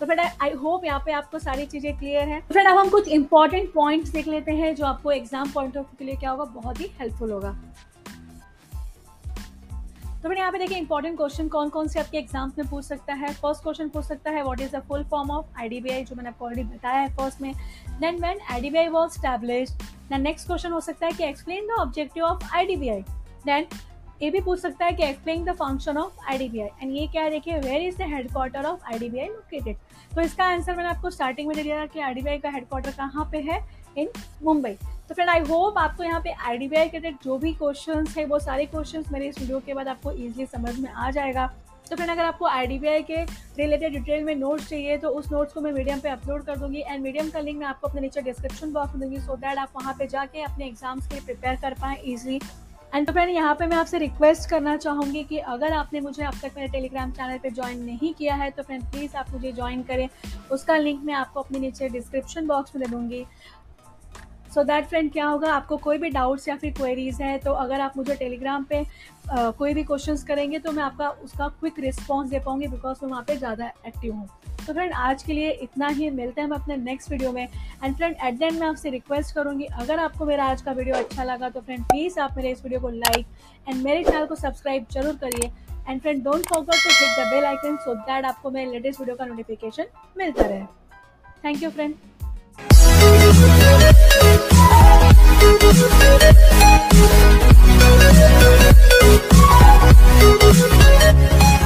तो फ्रेंड आई होप यहाँ पे आपको सारी चीज़ें क्लियर है। फ्रेंड अब हम कुछ इंपॉर्टेंट पॉइंट्स देख लेते हैं जो आपको एग्ज़ाम पॉइंट ऑफ़ व्यू के लिए क्या होगा, बहुत ही हेल्पफुल होगा। तो मैंने यहाँ पे देखिए इंपॉर्टेंट क्वेश्चन कौन कौन से आपके एग्ज़ाम्स में पूछ सकता है। फ़र्स्ट क्वेश्चन पूछ सकता है what is the full form of IDBI जो मैंने आपको ऑलरेडी बताया है फ़र्स्ट में। Then when IDBI was established then next question हो सकता है कि explain the objective of IDBI then ये भी पूछ सकता है कि explain the function of IDBI and ये क्या देखिए where is the headquarter of IDBI located तो इसका आंसर मैंने आपको स्टार्टिंग में दे दिया कि आईडीबीआई का हेडक्वार्टर कहाँ पे है? इन मुंबई तो फ्रेंड आई होप आपको यहाँ पे आईडीबीआई के जो भी क्वेश्चन है, वो सारे क्वेश्चन मेरे इस वीडियो के बाद आपको ईजिली समझ में आ जाएगा। तो फ्रेंड अगर आपको आई के रिलेटेड डिटेल में नोट्स चाहिए तो उस नोट्स को मैं मीडियम पे अपलोड कर दूँगी। एंड मीडियम का लिंक मैं आपको अपने नीचे डिस्क्रिप्शन बॉक्स में दूँगी सो दैट आप वहाँ पे जाके अपने एग्ज़ाम्स के लिए प्रिपेयर कर पाएँ ईजिली एंड तो फ्रेंड यहाँ पे मैं आपसे रिक्वेस्ट करना चाहूँगी कि अगर आपने मुझे अब तक मेरे टेलीग्राम चैनल पे ज्वाइन नहीं किया है तो फ्रेंड प्लीज़ आप मुझे ज्वाइन करें। उसका लिंक मैं आपको अपने नीचे डिस्क्रिप्शन बॉक्स में दे दूँगी। सो दैट फ्रेंड क्या होगा? आपको कोई भी डाउट्स या फिर क्वेरीज है तो अगर आप मुझे टेलीग्राम पे आ, कोई भी क्वेश्चंस करेंगे तो मैं आपका उसका क्विक रिस्पॉन्स दे पाऊँगी बिकॉज़ मैं वहाँ पे ज़्यादा एक्टिव हूँ। तो फ्रेंड आज के लिए इतना ही। मिलते हैं हम अपने नेक्स्ट वीडियो में। एंड फ्रेंड एट देन मैं आपसे रिक्वेस्ट करूँगी अगर आपको मेरा आज का वीडियो अच्छा लगा तो फ्रेंड प्लीज़ आप मेरे इस वीडियो को लाइक एंड मेरे चैनल को सब्सक्राइब ज़रूर करिए। And friend don't forget to hit the bell icon so that आपको मेरे लेटेस्ट वीडियो का नोटिफिकेशन मिलता रहे। Thank you friend スープフフフフフ。